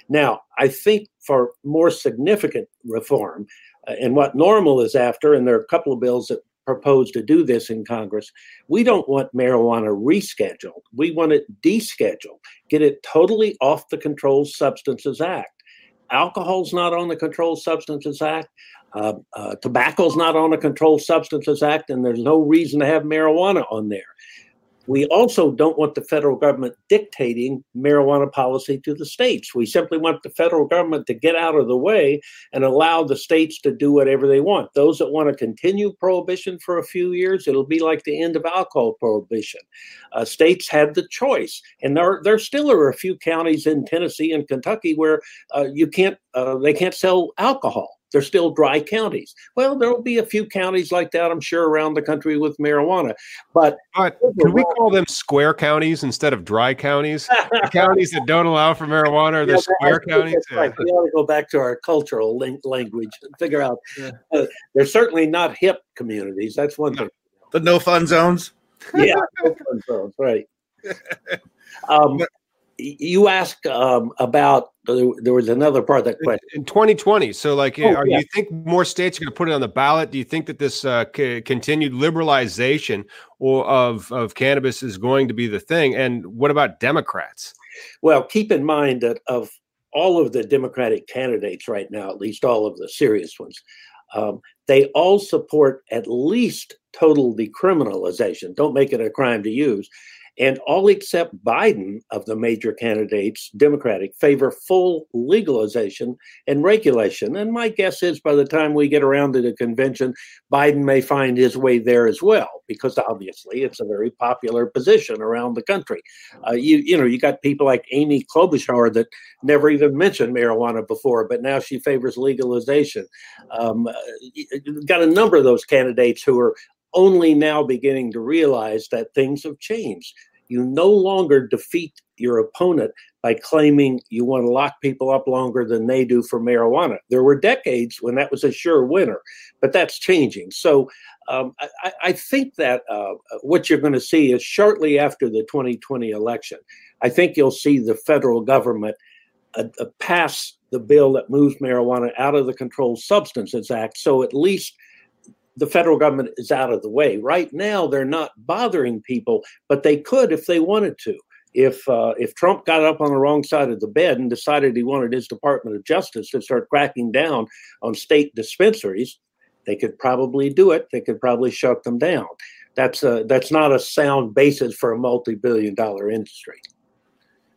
Now, I think for more significant reform, uh, and what NORML is after, and there are a couple of bills that propose to do this in Congress, we don't want marijuana rescheduled. We want it descheduled, get it totally off the Controlled Substances Act. Alcohol's not on the Controlled Substances Act. Uh, uh, tobacco's not on the Controlled Substances Act, and there's no reason to have marijuana on there. We also don't want the federal government dictating marijuana policy to the states. We simply want the federal government to get out of the way and allow the states to do whatever they want. Those that want to continue prohibition for a few years, it'll be like the end of alcohol prohibition. Uh, states had the choice, and there there still are a few counties in Tennessee and Kentucky where uh, you can't uh, they can't sell alcohol they're still dry counties. Well, there will be a few counties like that, I'm sure, around the country with marijuana. But can we call them square counties instead of dry counties? counties that don't allow for marijuana are the yeah, square counties. Yeah. We ought to go back to our cultural language and figure out. Yeah. Uh, they're certainly not hip communities. That's one thing. The no fun zones. yeah, no fun zones. Right. Um, you ask um, about there was another part of that question. in 2020 so like oh, are, yeah. you think more states are going to put it on the ballot? Do you think that this uh, c- continued liberalization or of of cannabis is going to be the thing? And what about democrats? Well keep in mind that of all of the democratic candidates right now at least all of the serious ones um, they all support at least total decriminalization. Don't make it a crime to use and all except Biden of the major candidates, Democratic, favor full legalization and regulation. And my guess is by the time we get around to the convention, Biden may find his way there as well, because obviously it's a very popular position around the country. Uh, you you know you got people like Amy Klobuchar that never even mentioned marijuana before, but now she favors legalization. Um, got a number of those candidates who are only now beginning to realize that things have changed. You no longer defeat your opponent by claiming you want to lock people up longer than they do for marijuana. There were decades when that was a sure winner, but that's changing. So um, I, I, think that uh, what you're going to see is shortly after the 2020 election, I think you'll see the federal government uh, uh, pass the bill that moves marijuana out of the Controlled Substances Act. So at least the federal government is out of the way. Right now, they're not bothering people, but they could if they wanted to. if uh, if Trump got up on the wrong side of the bed and decided he wanted his Department of Justice to start cracking down on state dispensaries, they could probably do it. They could probably shut them down. That's a that's not a sound basis for a multi-billion-dollar industry.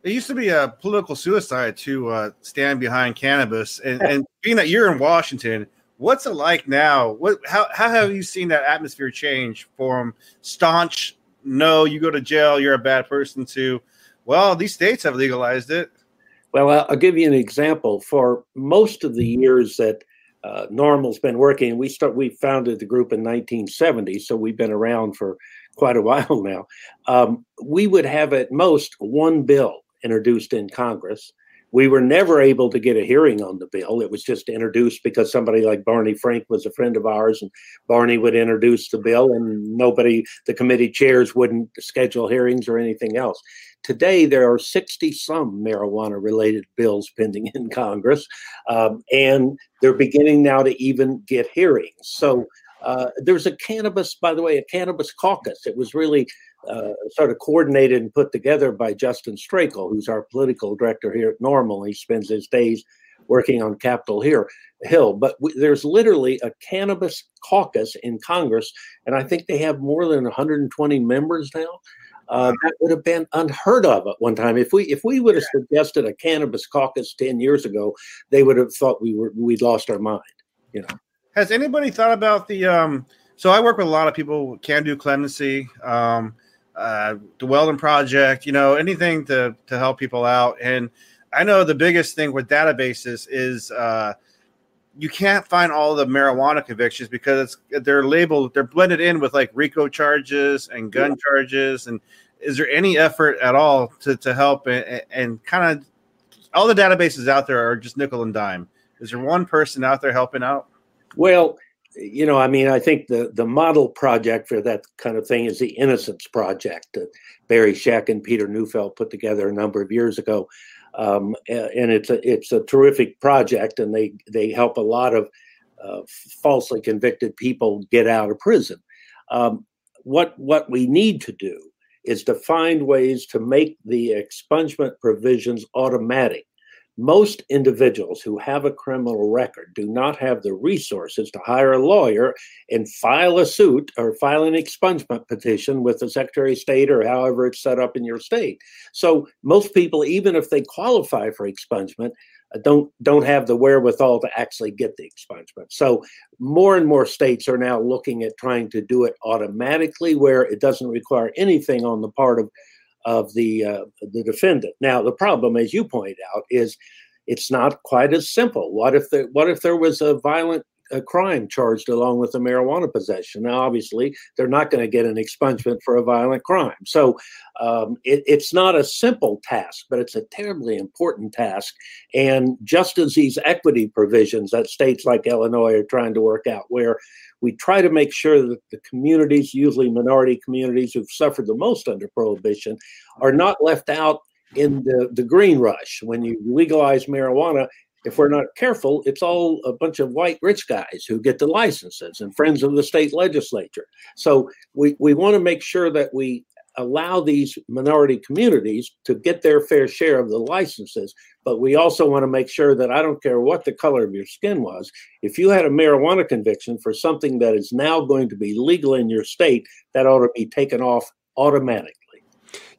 It used to be a political suicide to uh, stand behind cannabis, and, and being that you're in Washington, what's it like now? What how how have you seen that atmosphere change from staunch no, you go to jail, you're a bad person, to, well, these states have legalized it. Well, I'll give you an example. For most of the years that uh, NORML's been working, we start we founded the group in 1970, so we've been around for quite a while now. Um, we would have at most one bill introduced in Congress we were never able to get a hearing on the bill. It was just introduced because somebody like Barney Frank was a friend of ours, and Barney would introduce the bill, and nobody, the committee chairs, wouldn't schedule hearings or anything else. Today, there are 60 some marijuana related bills pending in Congress, um, and they're beginning now to even get hearings. So uh, there's a cannabis, by the way, a cannabis caucus. It was really uh, sort of coordinated and put together by Justin Strekal, who's our political director here at NORML. He spends his days working on Capitol here, Hill. But there's literally a cannabis caucus in Congress, and I think they have more than 120 members now. Uh, that would have been unheard of at one time. If we if we would have suggested a cannabis caucus ten years ago, they would have thought we were we'd lost our mind. You know. Has anybody thought about the? Um, so I work with a lot of people. Can do clemency. Um, uh, the Weldon Project, you know, anything to to help people out. And I know the biggest thing with databases is uh, you can't find all the marijuana convictions because they're labeled, they're blended in with like RICO charges and gun yeah. charges. And is there any effort at all to to help and, and kind of all the databases out there are just nickel and dime? Is there one person out there helping out? Well, you know, I mean, I think the the model project for that kind of thing is the Innocence Project that Barry Scheck and Peter Neufeld put together a number of years ago, um, and it's a it's a terrific project, and they they help a lot of uh, falsely convicted people get out of prison. Um, what what we need to do is to find ways to make the expungement provisions automatic most individuals who have a criminal record do not have the resources to hire a lawyer and file a suit or file an expungement petition with the Secretary of State or however it's set up in your state. So most people, even if they qualify for expungement, uh, don't don't have the wherewithal to actually get the expungement. So more and more states are now looking at trying to do it automatically, where it doesn't require anything on the part of of the uh, the defendant. Now, the problem, as you point out, is it's not quite as simple. What if the what if there was a violent a crime charged along with the marijuana possession. Now, obviously, they're not going to get an expungement for a violent crime. So um, it, it's not a simple task, but it's a terribly important task. And just as these equity provisions that states like Illinois are trying to work out, where we try to make sure that the communities, usually minority communities who've suffered the most under prohibition, are not left out in the, the green rush. When you legalize marijuana, if we're not careful, it's all a bunch of white rich guys who get the licenses and friends of the state legislature. So we, we want to make sure that we allow these minority communities to get their fair share of the licenses. But we also want to make sure that I don't care what the color of your skin was, if you had a marijuana conviction for something that is now going to be legal in your state, that ought to be taken off automatically.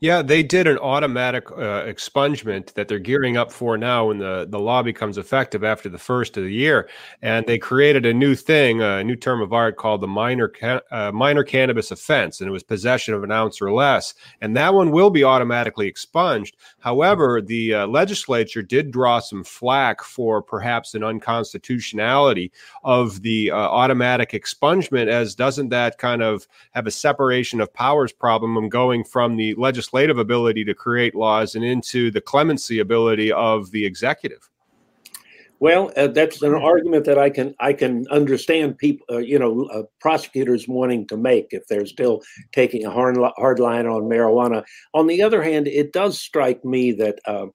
Yeah, they did an automatic uh, expungement that they're gearing up for now when the, the law becomes effective after the first of the year. And they created a new thing, a new term of art called the minor ca- uh, minor cannabis offense, and it was possession of an ounce or less. And that one will be automatically expunged. However, the uh, legislature did draw some flack for perhaps an unconstitutionality of the uh, automatic expungement, as doesn't that kind of have a separation of powers problem going from the legislature legislative ability to create laws and into the clemency ability of the executive. Well, uh, that's an argument that I can I can understand people, uh, you know, uh, prosecutors wanting to make if they're still taking a hard, hard line on marijuana. On the other hand, it does strike me that uh,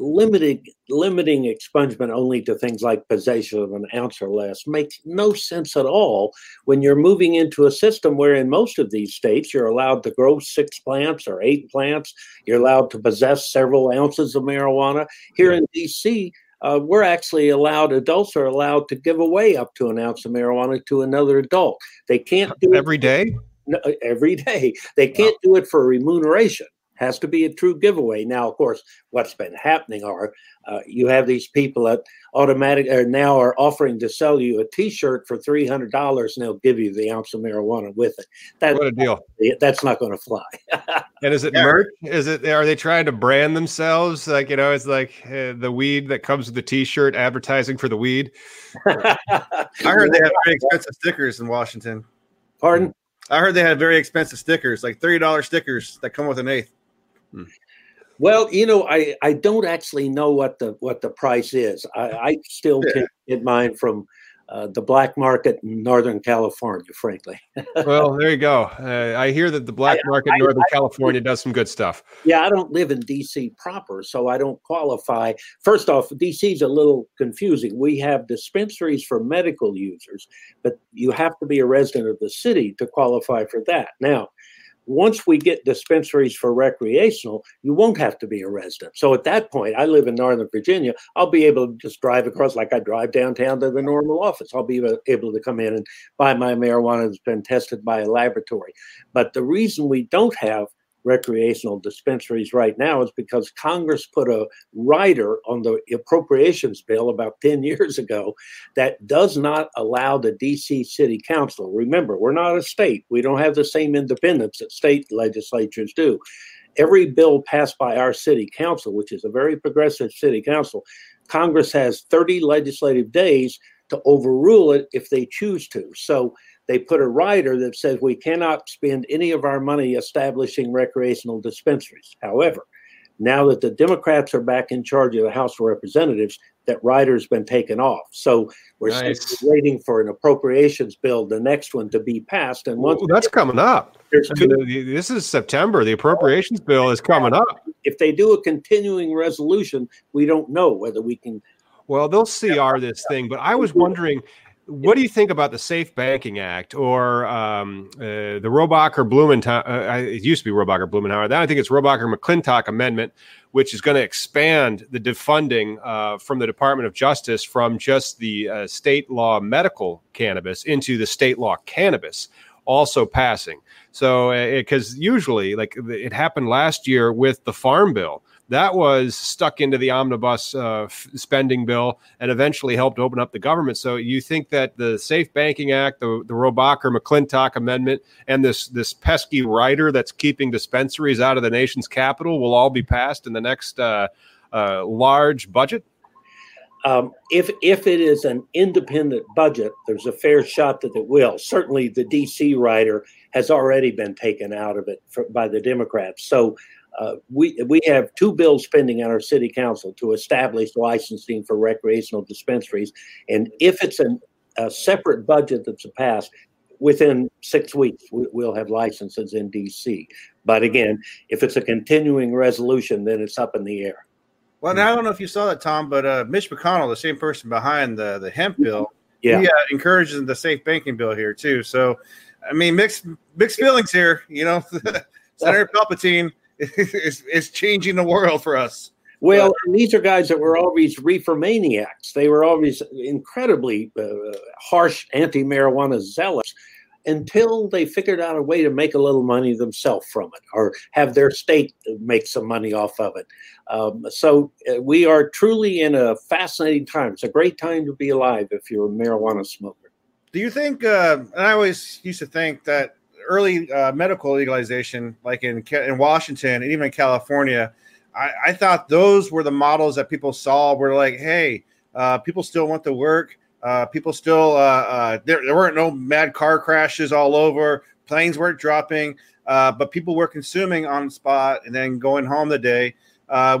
limiting limiting expungement only to things like possession of an ounce or less makes no sense at all when you're moving into a system where in most of these states you're allowed to grow six plants or eight plants. You're allowed to possess several ounces of marijuana. Here in dc uh, we're actually allowed adults are allowed to give away up to an ounce of marijuana to another adult. They can't do every it, day? No, every day. They can't wow. do it for remuneration has to be a true giveaway. Now, of course, what's been happening are uh, you have these people that automatic are now are offering to sell you a T-shirt for three hundred dollars, and they'll give you the ounce of marijuana with it. That, what a deal! That's not going to fly. and is it yeah. merch? Is it? Are they trying to brand themselves? Like you know, it's like uh, the weed that comes with the T-shirt, advertising for the weed. I heard they have very expensive stickers in Washington. Pardon? I heard they had very expensive stickers, like thirty dollars stickers that come with an eighth. Hmm. Well, you know, I, I don't actually know what the what the price is. I, I still yeah. get mine from uh, the black market in Northern California, frankly. well, there you go. Uh, I hear that the black market in Northern I, California does some good stuff. Yeah, I don't live in DC proper, so I don't qualify. First off, DC is a little confusing. We have dispensaries for medical users, but you have to be a resident of the city to qualify for that. Now, once we get dispensaries for recreational, you won't have to be a resident. So at that point, I live in Northern Virginia. I'll be able to just drive across like I drive downtown to the NORML office. I'll be able to come in and buy my marijuana that's been tested by a laboratory. But the reason we don't have recreational dispensaries right now is because Congress put a rider on the appropriations bill about 10 years ago that does not allow the DC City Council. Remember, we're not a state, we don't have the same independence that state legislatures do. Every bill passed by our city council, which is a very progressive city council, Congress has 30 legislative days to overrule it if they choose to. So they put a rider that says we cannot spend any of our money establishing recreational dispensaries. However, now that the Democrats are back in charge of the House of Representatives, that rider's been taken off. So we're nice. waiting for an appropriations bill, the next one to be passed. And once well, that's coming up. Two, this is September. The appropriations bill is coming up. If they do a continuing resolution, we don't know whether we can. Well, they'll CR this thing, but I was mm-hmm. wondering what do you think about the Safe Banking Act or um, uh, the Rohrabacher Blumenthal? Uh, it used to be Rohrabacher Blumenauer. Then I think it's Rohrabacher McClintock Amendment, which is going to expand the defunding uh, from the Department of Justice from just the uh, state law medical cannabis into the state law cannabis, also passing. So, because uh, usually, like it happened last year with the Farm Bill that was stuck into the omnibus uh, f- spending bill and eventually helped open up the government. So you think that the Safe Banking Act, the, the Rohrabacher McClintock Amendment, and this this pesky rider that's keeping dispensaries out of the nation's capital will all be passed in the next uh, uh, large budget? Um, if if it is an independent budget, there's a fair shot that it will. Certainly, the DC rider has already been taken out of it for, by the Democrats. So uh, we we have two bills pending on our city council to establish licensing for recreational dispensaries, and if it's an, a separate budget that's passed, within six weeks we, will have licenses in DC. But again, if it's a continuing resolution, then it's up in the air. Well, now I don't know if you saw that, Tom, but uh, Mitch McConnell, the same person behind the the hemp bill, yeah, he uh, encourages the safe banking bill here too. So, I mean, mixed mixed feelings here. You know, Senator Palpatine is, is changing the world for us. Well, these are guys that were always reefer maniacs. They were always incredibly uh, harsh anti marijuana zealots until they figured out a way to make a little money themselves from it or have their state make some money off of it. Um, so uh, we are truly in a fascinating time. It's a great time to be alive if you're a marijuana smoker. Do you think, uh, and I always used to think that early uh, medical legalization, like in in Washington and even in California, I, I, thought those were the models that people saw. Were like, hey, uh, people still want to work. Uh, people still uh, uh, there, there weren't no mad car crashes all over. Planes weren't dropping, uh, but people were consuming on spot and then going home the day.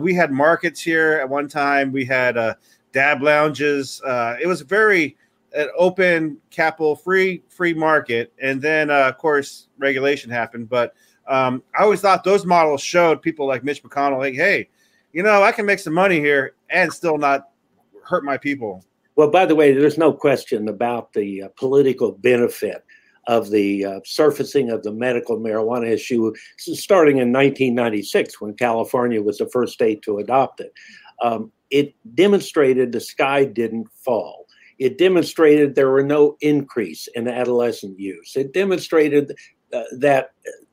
we had markets here at one time. We had dab lounges. it was very an open capital free free market and then uh, of course regulation happened but um, i always thought those models showed people like mitch mcconnell like hey you know, I can make some money here and still not hurt my people. Well, by the way, there's no question about the uh, political benefit of the uh, surfacing of the medical marijuana issue starting in 1996 when California was the first state to adopt it. Um, it demonstrated the sky didn't fall. It demonstrated there were no increase in adolescent use. It demonstrated uh, that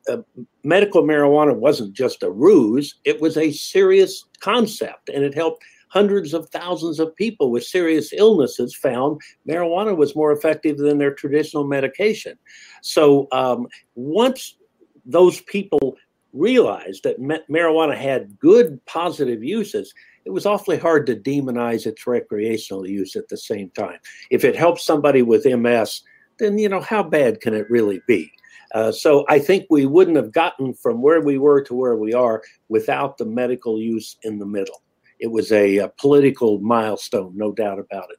uh, medical marijuana wasn't just a ruse, it was a serious concept and it helped hundreds of thousands of people with serious illnesses found marijuana was more effective than their traditional medication. So um, once those people realized that ma- marijuana had good positive uses, it was awfully hard to demonize its recreational use at the same time. If it helps somebody with MS, then you know how bad can it really be? Uh, so I think we wouldn't have gotten from where we were to where we are without the medical use in the middle it was a, a political milestone, no doubt about it.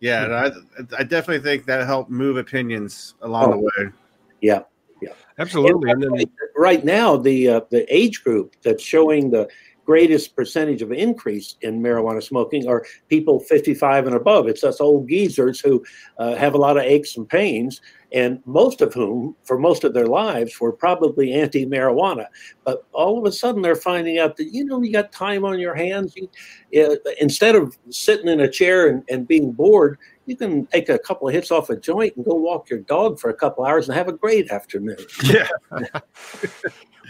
Yeah, I, I definitely think that helped move opinions along oh, the way. Yeah, yeah, absolutely. And, and then, right now, the uh, the age group that's showing the greatest percentage of increase in marijuana smoking are people 55 and above. It's us old geezers who uh, have a lot of aches and pains, and most of whom, for most of their lives, were probably anti marijuana. But all of a sudden, they're finding out that, you know, you got time on your hands. You, uh, instead of sitting in a chair and, and being bored, you can take a couple of hits off a joint and go walk your dog for a couple hours and have a great afternoon. Yeah.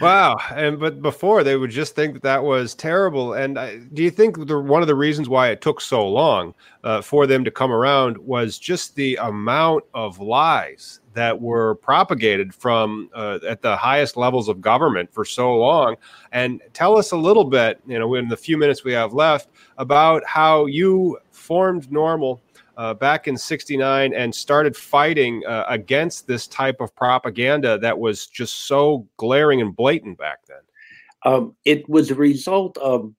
Wow, and but before they would just think that that was terrible. And uh, do you think the, one of the reasons why it took so long uh, for them to come around was just the amount of lies that were propagated from uh, at the highest levels of government for so long? And tell us a little bit, you know, in the few minutes we have left, about how you formed NORML uh, back in 69 and started fighting uh, against this type of propaganda that was just so glaring and blatant back then? Um, it was a result of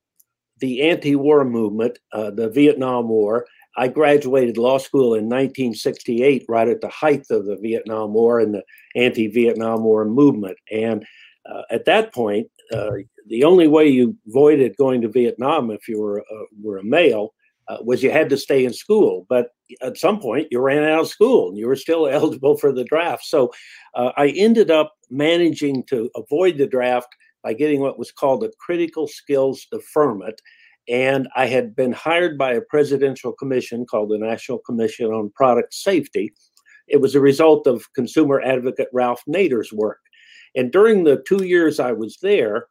the anti war movement, uh, the Vietnam War. I graduated law school in 1968, right at the height of the Vietnam War and the anti Vietnam War movement. And uh, at that point, uh, the only way you avoided going to Vietnam if you were, were a male uh, was you had to stay in school. But at some point, you ran out of school and you were still eligible for the draft. So uh, I ended up managing to avoid the draft by getting what was called a critical skills deferment. And I had been hired by a presidential commission called the National Commission on Product Safety. It was a result of consumer advocate Ralph Nader's work. And during the two years I was there,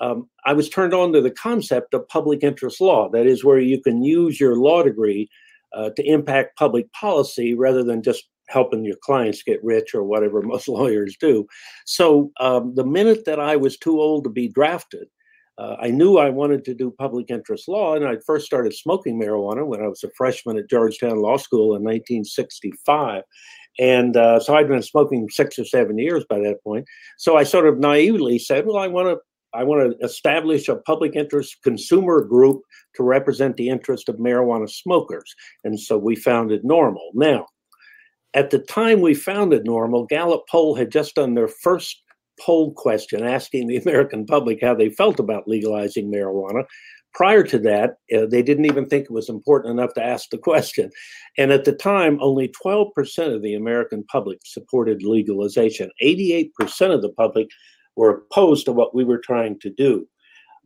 um, I was turned on to the concept of public interest law. That is, where you can use your law degree uh, to impact public policy rather than just helping your clients get rich or whatever most lawyers do. So, um, the minute that I was too old to be drafted, uh, I knew I wanted to do public interest law, and I first started smoking marijuana when I was a freshman at Georgetown Law School in 1965. And uh, so I'd been smoking six or seven years by that point. So I sort of naively said, Well, I want to I want to establish a public interest consumer group to represent the interest of marijuana smokers. And so we founded NORML. Now, at the time we founded NORML, Gallup poll had just done their first poll question asking the American public how they felt about legalizing marijuana. Prior to that, uh, they didn't even think it was important enough to ask the question. And at the time, only 12% of the American public supported legalization. 88% of the public were opposed to what we were trying to do.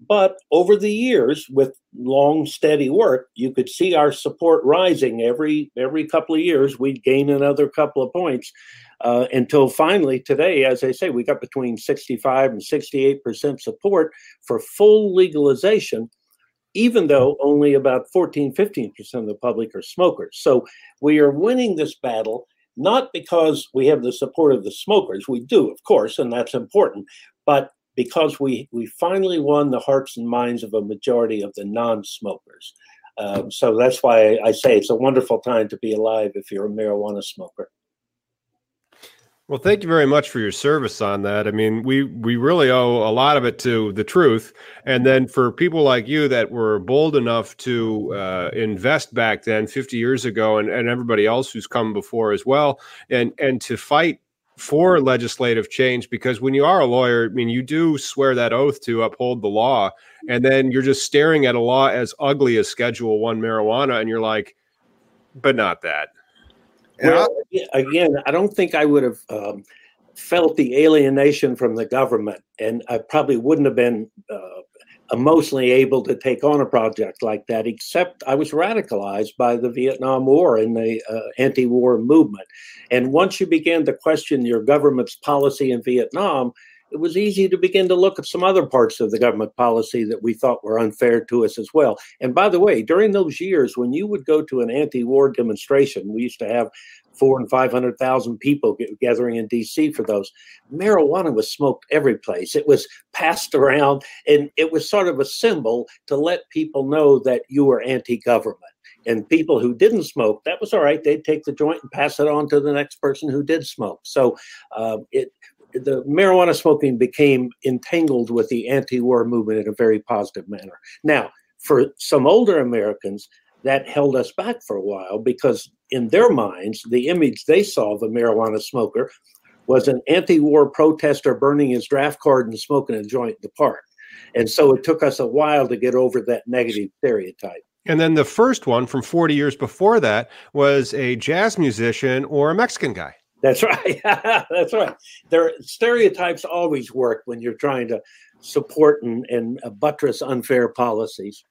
But over the years, with long, steady work, you could see our support rising every every couple of years. We'd gain another couple of points uh, until finally today, as I say, we got between 65 and 68 percent support for full legalization, even though only about 14, 15 percent of the public are smokers. So we are winning this battle not because we have the support of the smokers. We do, of course, and that's important, but because we, we finally won the hearts and minds of a majority of the non smokers. Um, so that's why I say it's a wonderful time to be alive if you're a marijuana smoker. Well, thank you very much for your service on that. I mean, we we really owe a lot of it to the truth, and then for people like you that were bold enough to uh, invest back then, 50 years ago, and, and everybody else who's come before as well, and and to fight for legislative change because when you are a lawyer, I mean, you do swear that oath to uphold the law, and then you're just staring at a law as ugly as Schedule One marijuana, and you're like, but not that. Well, again, I don't think I would have um, felt the alienation from the government, and I probably wouldn't have been uh, emotionally able to take on a project like that, except I was radicalized by the Vietnam War and the uh, anti war movement. And once you began to question your government's policy in Vietnam, it was easy to begin to look at some other parts of the government policy that we thought were unfair to us as well. And by the way, during those years, when you would go to an anti war demonstration, we used to have four and 500,000 people gathering in DC for those. Marijuana was smoked every place. It was passed around, and it was sort of a symbol to let people know that you were anti government. And people who didn't smoke, that was all right. They'd take the joint and pass it on to the next person who did smoke. So uh, it, the marijuana smoking became entangled with the anti-war movement in a very positive manner. Now, for some older Americans, that held us back for a while because in their minds, the image they saw of a marijuana smoker was an anti-war protester burning his draft card and smoking a joint in the park. And so it took us a while to get over that negative stereotype. And then the first one from 40 years before that was a jazz musician or a Mexican guy. That's right. That's right. There stereotypes always work when you're trying to support and, and buttress unfair policies.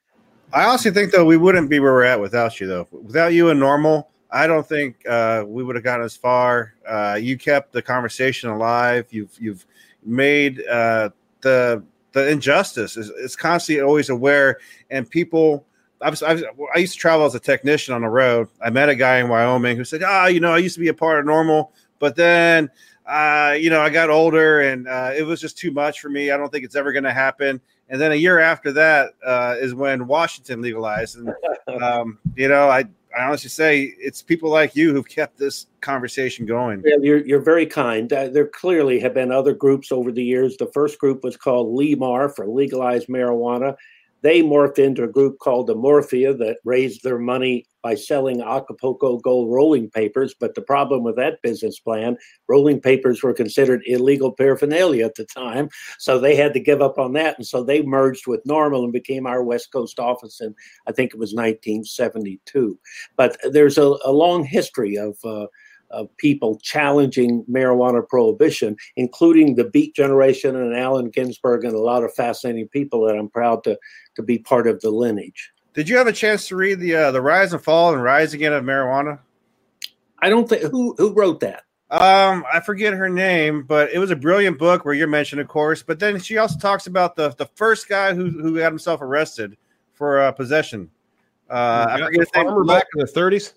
I honestly think though we wouldn't be where we're at without you though. Without you and NORML, I don't think uh, we would have gotten as far. Uh, you kept the conversation alive. You've you've made uh, the the injustice is it's constantly always aware, and people. I, was, I, was, I used to travel as a technician on the road. I met a guy in Wyoming who said, "Ah, oh, you know, I used to be a part of NORML, but then, uh, you know, I got older and uh, it was just too much for me. I don't think it's ever going to happen." And then a year after that uh, is when Washington legalized. And, um, you know, I, I honestly say it's people like you who've kept this conversation going. Yeah, you're, you're very kind. Uh, there clearly have been other groups over the years. The first group was called LEMAR for legalized marijuana. They morphed into a group called Amorphia that raised their money by selling Acapulco gold rolling papers. But the problem with that business plan, rolling papers were considered illegal paraphernalia at the time. So they had to give up on that. And so they merged with NORML and became our West Coast office in, I think it was 1972. But there's a, a long history of. Uh, of people challenging marijuana prohibition, including the Beat Generation and Allen Ginsberg and a lot of fascinating people that I'm proud to to be part of the lineage. Did you have a chance to read the uh, the Rise and Fall and Rise Again of Marijuana? I don't think who who wrote that. Um, I forget her name, but it was a brilliant book where you're mentioned, of course. But then she also talks about the the first guy who who got himself arrested for uh, possession. Uh, I forget his name. Back in the 30s.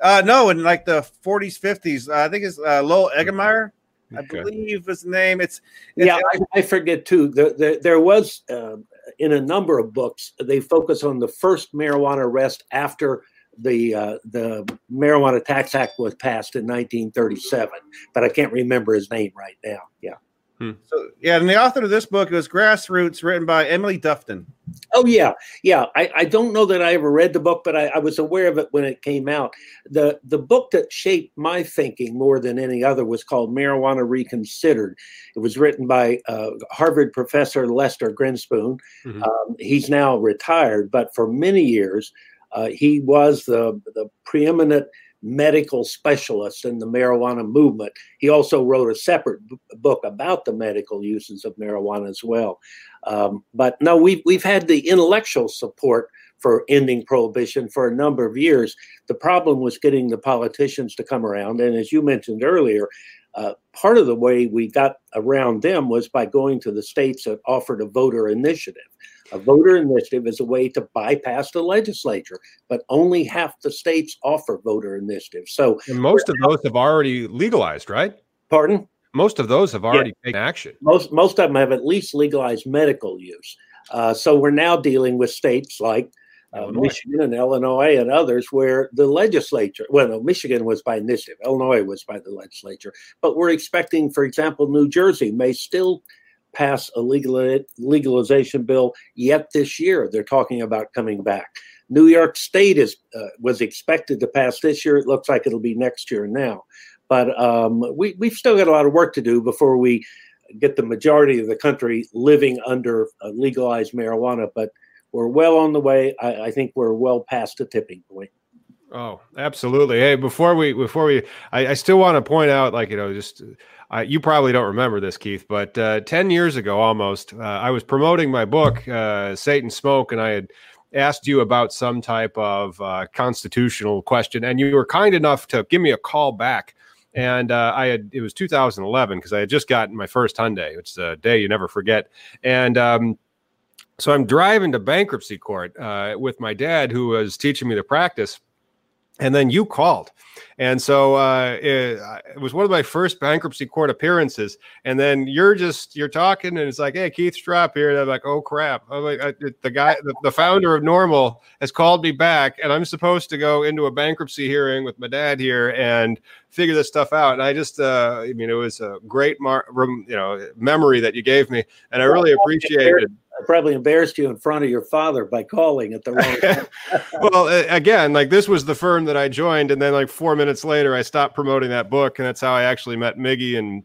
Uh, no, in like the 40s, 50s. Uh, I think it's uh, Lowell Eggemeyer. I believe his name. It's, it's yeah, I, I, forget too. The, the, there was uh, in a number of books they focus on the first marijuana arrest after the uh, the Marijuana Tax Act was passed in 1937, but I can't remember his name right now. Yeah. Hmm. So yeah, and the author of this book is Grassroots, written by Emily Dufton. Oh yeah, yeah. I, I don't know that I ever read the book, but I, I, was aware of it when it came out. the The book that shaped my thinking more than any other was called Marijuana Reconsidered. It was written by uh, Harvard professor Lester Grinspoon. Mm-hmm. Um, he's now retired, but for many years uh, he was the the preeminent medical specialist in the marijuana movement. He also wrote a separate b- book about the medical uses of marijuana as well. Um, but no, we've we've had the intellectual support for ending prohibition for a number of years. The problem was getting the politicians to come around, and as you mentioned earlier. Uh, part of the way we got around them was by going to the states that offered a voter initiative. A voter initiative is a way to bypass the legislature, but only half the states offer voter initiatives. So and most of those have already legalized, right? Pardon? Most of those have already yeah. taken action. Most most of them have at least legalized medical use. Uh, so we're now dealing with states like uh, Michigan and Illinois and others where the legislature, well, no, Michigan was by initiative, Illinois was by the legislature, but we're expecting, for example, New Jersey may still pass a legal, legalization bill yet this year. They're talking about coming back. New York State is uh, was expected to pass this year. It looks like it'll be next year now. But um, we, we've still got a lot of work to do before we get the majority of the country living under legalized marijuana. But we're well on the way. I, I think we're well past the tipping point. Oh, absolutely. Hey, before we before we, I, I still want to point out, like you know, just uh, you probably don't remember this, Keith, but uh, ten years ago, almost, uh, I was promoting my book, uh, Satan Smoke, and I had asked you about some type of uh, constitutional question, and you were kind enough to give me a call back. And I had it was 2011 because I had just gotten my first Hyundai, which is a day you never forget. And um, so I'm driving to bankruptcy court with my dad, who was teaching me the practice and then you called. And so uh, it, it, was one of my first bankruptcy court appearances and then you're just you're talking and it's like hey keith Stroup here and i'm like oh crap. I'm like, I, the guy the, the, founder of NORML, has called me back and i'm supposed to go into a bankruptcy hearing with my dad here and figure this stuff out. And i just uh, i mean it was a great mar- you know memory that you gave me and i really appreciated I probably embarrassed you in front of your father by calling at the wrong time. well, again, like this was the firm that I joined, and then like four minutes later, I stopped promoting that book, and that's how I actually met Miggy and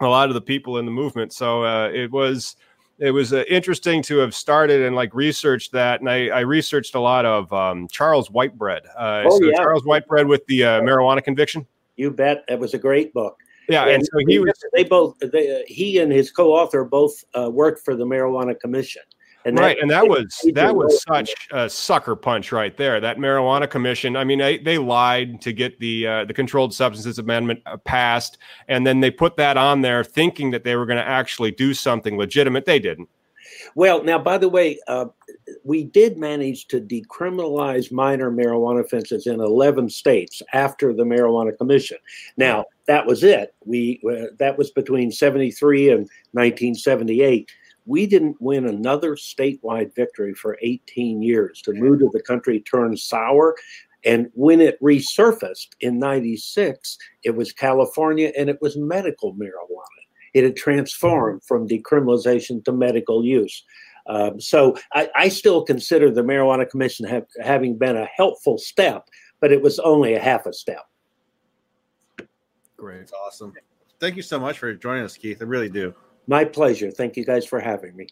a lot of the people in the movement. So uh, it was it was uh, interesting to have started and like researched that, and I, I researched a lot of um, Charles Whitebread. Uh, oh, so yeah. Charles Whitebread with the uh, marijuana conviction. You bet, it was a great book. Yeah, and, and so he was. They both. They, he and his co-author both uh, worked for the Marijuana Commission. And right, and that was that was such a sucker punch right there. That marijuana commission. I mean, they, they lied to get the uh, the Controlled Substances Amendment uh, passed, and then they put that on there, thinking that they were going to actually do something legitimate. They didn't. Well, now, by the way, uh, we did manage to decriminalize minor marijuana offenses in 11 states after the Marijuana Commission. Now, that was it. We uh, that was between 73 and 1978 we didn't win another statewide victory for 18 years. The mood of the country turned sour. And when it resurfaced in 96, it was California and it was medical marijuana. It had transformed from decriminalization to medical use. Um, so I, I, still consider the Marijuana Commission have, having been a helpful step, but it was only a half a step. Great. That's awesome. Thank you so much for joining us, Keith. I really do. My pleasure. Thank you guys for having me.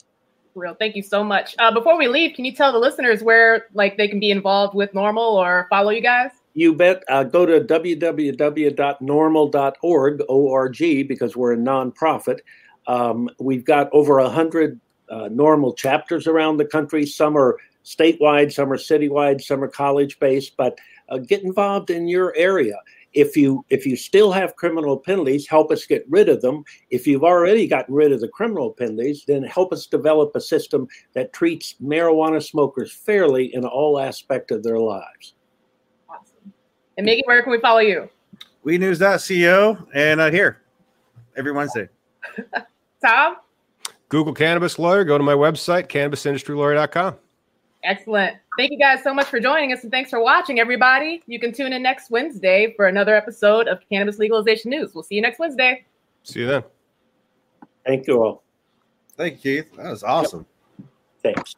Real. Thank you so much. Uh, before we leave, can you tell the listeners where like they can be involved with NORML or follow you guys? You bet. Uh, go to www.norml.org, O-R-G, because we're a nonprofit. Um, we've got over a hundred uh, NORML chapters around the country. Some are statewide, some are citywide, some are college based. But uh, get involved in your area. If you if you still have criminal penalties help us get rid of them. If you've already gotten rid of the criminal penalties then help us develop a system that treats marijuana smokers fairly in all aspect of their lives. Awesome. And Miggy where can we follow you? We wenews.co and uh, here every wednesday. Tom google cannabis lawyer go to my website cannabisindustrylawyer.com excellent Thank you guys so much for joining us and thanks for watching, everybody. You can tune in next Wednesday for another episode of Cannabis Legalization News. We'll see you next Wednesday. See you then. Thank you all. Thank you, Keith. That was awesome. Yep. Thanks.